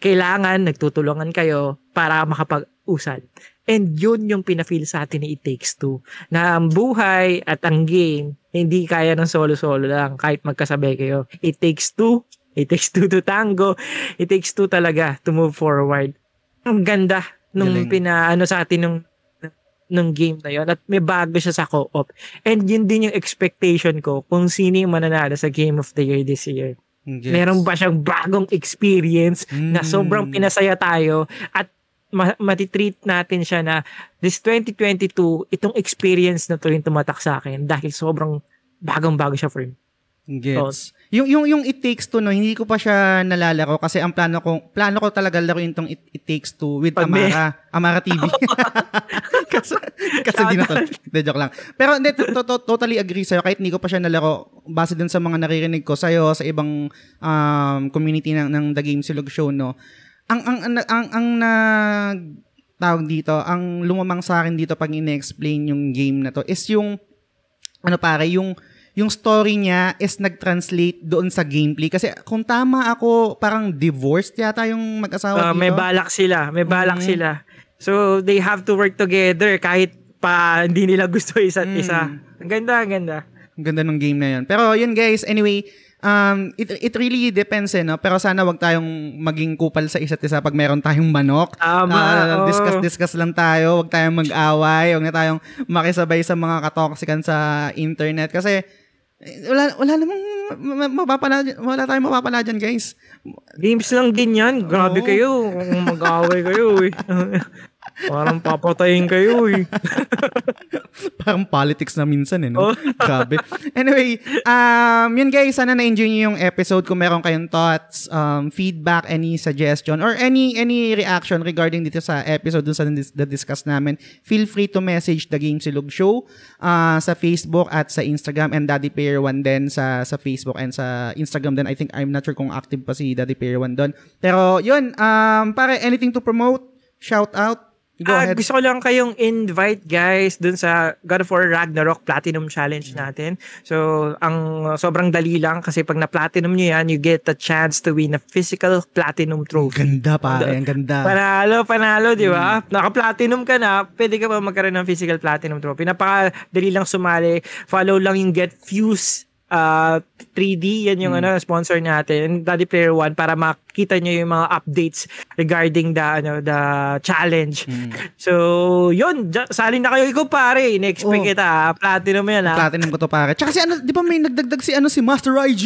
Kailangan nagtutulungan kayo para makapag-usad. And yun yung pinafeel sa atin ni It Takes Two. Na ang buhay at ang game, hindi kaya ng solo-solo lang kahit magkasabay kayo. It takes two. It takes two to tango. It takes two talaga to move forward. Ang ganda nung Galing. pinaano sa atin nung nung game na yon at may bago siya sa co-op. And yun din yung expectation ko kung sino yung mananalo sa Game of the Year this year. Gets. Meron ba siyang bagong experience na Mm. sobrang pinasaya tayo at ma- matitreat natin siya na this 2022, itong experience na to yung tumatak sa akin dahil sobrang bagong-bago siya for me. Gets. Yung yung yung It Takes Two no, hindi ko pa siya nalalaro kasi ang plano ko plano ko talaga laruin tong It, It Takes Two with Pag may- Amara, Amara TV. kasi kasi di na to. Hindi, joke lang. Pero hindi to, to, to- totally agree sa'yo kahit hindi ko pa siya nalaro base dun sa mga naririnig ko sa'yo sa ibang um, community ng ng The Game Silog Show no. Ang ang ang ang, ang nag tawag dito, ang lumamang sa akin dito pag ine-explain yung game na to is yung ano pare, yung yung story niya is nag-translate doon sa gameplay. Kasi kung tama ako, parang divorced yata yung mag-asawa Uh, dito. may balak sila, may balak Mhm. sila. So they have to work together kahit pa hindi nila gusto isa't Mm. isa. Ang ganda, ang ganda. Ang ganda ng game na yun. Pero yun guys, anyway, um, it, it really depends eh, no? Pero sana wag tayong maging kupal sa isa't isa pag meron tayong manok. Tama, Ah, oo. discuss-discuss lang tayo. Wag tayong mag-away. Wag na tayong makisabay sa mga katoksikan sa internet. Kasi wala, wala namang ma- ma- mapapala, wala tayong mapapala dyan, guys. Games lang din yan. Grabe Oo. kayo. Mag-away kayo eh. Parang papatayin kayo eh. Parang politics na minsan eh, no? Oh. Grabe. Anyway, um, yun guys, sana na-enjoy nyo yung episode. Kung meron kayong thoughts, um, feedback, any suggestion, or any any reaction regarding dito sa episode dun sa na-discuss namin, feel free to message The Game Silog Show uh, sa Facebook at sa Instagram and Daddy Player One din sa sa Facebook and sa Instagram din. I think I'm not sure kung active pa si Daddy Player One doon. Pero yun, um, pare, anything to promote? Shout out? Go uh, ahead. Gusto ko lang kayong invite guys dun sa God of War Ragnarok Platinum Challenge natin. So, ang sobrang dali lang kasi pag na-platinum nyo yan, you get a chance to win a physical platinum trophy. Ganda pa, ang ganda. Panalo, panalo, di ba? Mm. Naka-platinum ka na, pwede ka pa magkaroon ng physical platinum trophy. Napaka-dali lang sumali. Follow lang yung Get Fuse uh, 3D, yan yung mm. ano sponsor natin, Daddy Player One para makita niyo yung mga updates regarding the ano the challenge. Mm. So, yun, sali na kayo ikaw pare, in-expect oh. kita, ha? platinum yan ha. Platinum ko to pare. Tsaka si ano, 'di ba may nagdagdag si ano si Master IG?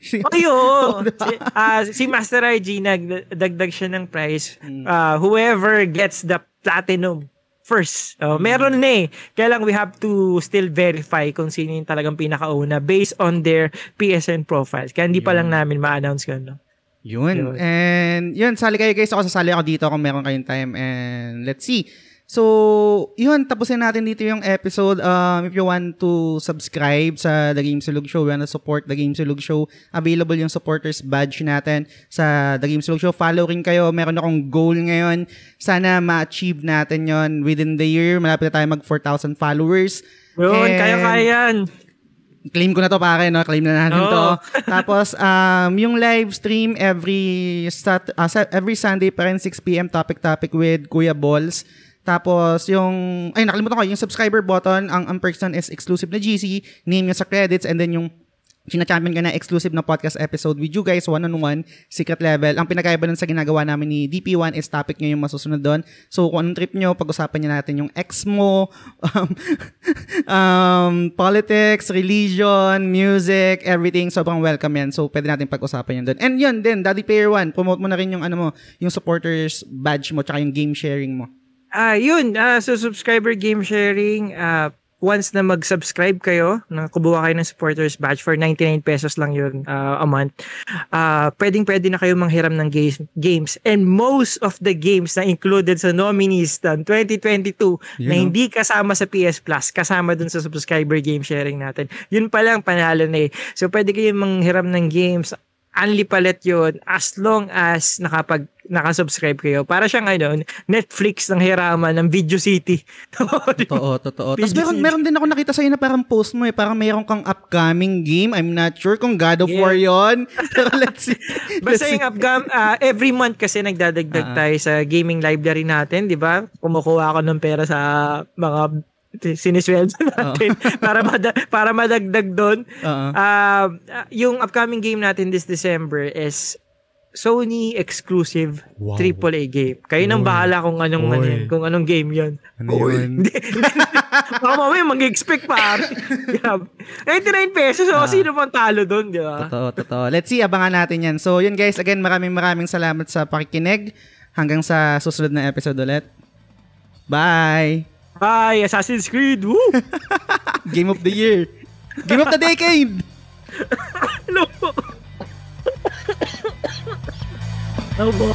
Si, oh, si, uh, si Master IG nagdagdag siya ng price. Uh, whoever gets the platinum first. Uh, meron na eh. Kaya lang we have to still verify kung sino yung talagang pinakauna based on their PSN profiles. Kaya hindi pa lang namin ma-announce yun. No? Yun. yun. And yun, sali kayo guys. Ako sasali ako dito kung meron kayong time. And let's see So, yun, tapusin natin dito yung episode. Um, if you want to subscribe sa The Game Silog Show, want to support The Game Silog Show, available yung supporters badge natin sa The Game Silog Show. Follow rin kayo. Meron akong goal ngayon. Sana ma-achieve natin yon within the year. Malapit na tayo mag 4,000 followers. Yun, kaya-kaya yan claim ko na to pare no claim na natin oh. to tapos um yung live stream every sat uh, every Sunday pa rin 6 PM topic topic with Kuya Balls tapos, yung, ay, nakalimutan ko, yung subscriber button, ang, ang person is exclusive na GC, name nyo sa credits, and then yung Sina-champion ka na exclusive na podcast episode with you guys, one-on-one, secret level. Ang pinakaiba nun sa ginagawa namin ni DP1 is topic nyo yung masusunod doon. So, kung anong trip nyo, pag-usapan niya natin yung ex mo, um, um, politics, religion, music, everything. Sobrang welcome yan. So, pwede natin pag-usapan yan doon. And yun din, Daddy Player One, promote mo na rin yung ano mo, yung supporters badge mo, tsaka yung game sharing mo. Ah, uh, yun, uh, so subscriber game sharing, uh, once na mag-subscribe kayo, na kubuha kayo ng supporters badge for 99 pesos lang yun uh, a month, uh, pwedeng pwede na kayo manghiram ng games, games. And most of the games na included sa nominees ng 2022 you na know? hindi kasama sa PS Plus, kasama dun sa subscriber game sharing natin. Yun pa lang panalo na eh. So pwede kayo manghiram ng games unli palit yun as long as nakapag nakasubscribe kayo. Para siyang ano, Netflix ng hiraman ng Video City. totoo, totoo. Tapos meron, meron din ako nakita sa'yo na parang post mo eh, parang meron kang upcoming game. I'm not sure kung God of yeah. War yon Pero let's see. Basta yung upcoming, uh, every month kasi nagdadagdag uh-huh. tayo sa gaming library natin, di ba? Kumukuha ako ng pera sa mga sinisweldo natin uh-huh. para mada- para madagdag doon. Uh-huh. Uh, yung upcoming game natin this December is Sony exclusive wow. AAA game. Kayo nang bahala kung anong ano yan, kung anong game 'yon. Ano yun? Baka mamaya mag-expect pa. 99 pesos. So, ah. sino pang talo doon, di ba? Totoo, totoo. Let's see, abangan natin yan. So, yun guys, again, maraming maraming salamat sa pakikinig. Hanggang sa susunod na episode ulit. Bye! Bye, Assassin's Creed. Woo! Game of the year. Game of the decade. no. no.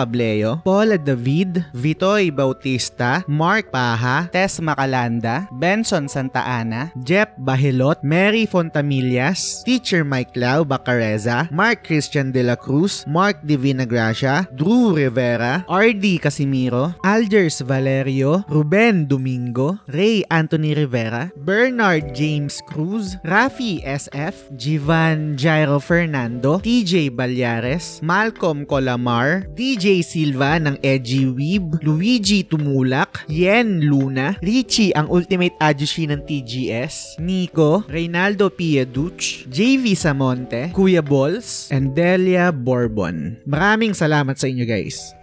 Pab Cableo, Paula David, Vitoy Bautista, Mark Paha, Tess Macalanda, Benson Santa Ana, Jeff Bahilot, Mary Fontamillas, Teacher Mike Lau Bacareza, Mark Christian De La Cruz, Mark Divina Gracia, Drew Rivera, RD Casimiro, Algers Valerio, Ruben Domingo, Ray Anthony Rivera, Bernard James Cruz, Rafi SF, Jivan Jairo Fernando, TJ Balyares, Malcolm Colamar, DJ Silva ng Edgy Weeb, Luigi Tumulak, Yen Luna, Richie ang Ultimate Adjushi ng TGS, Nico, Reynaldo Pieduch, JV Samonte, Kuya Balls, and Delia Bourbon. Maraming salamat sa inyo guys.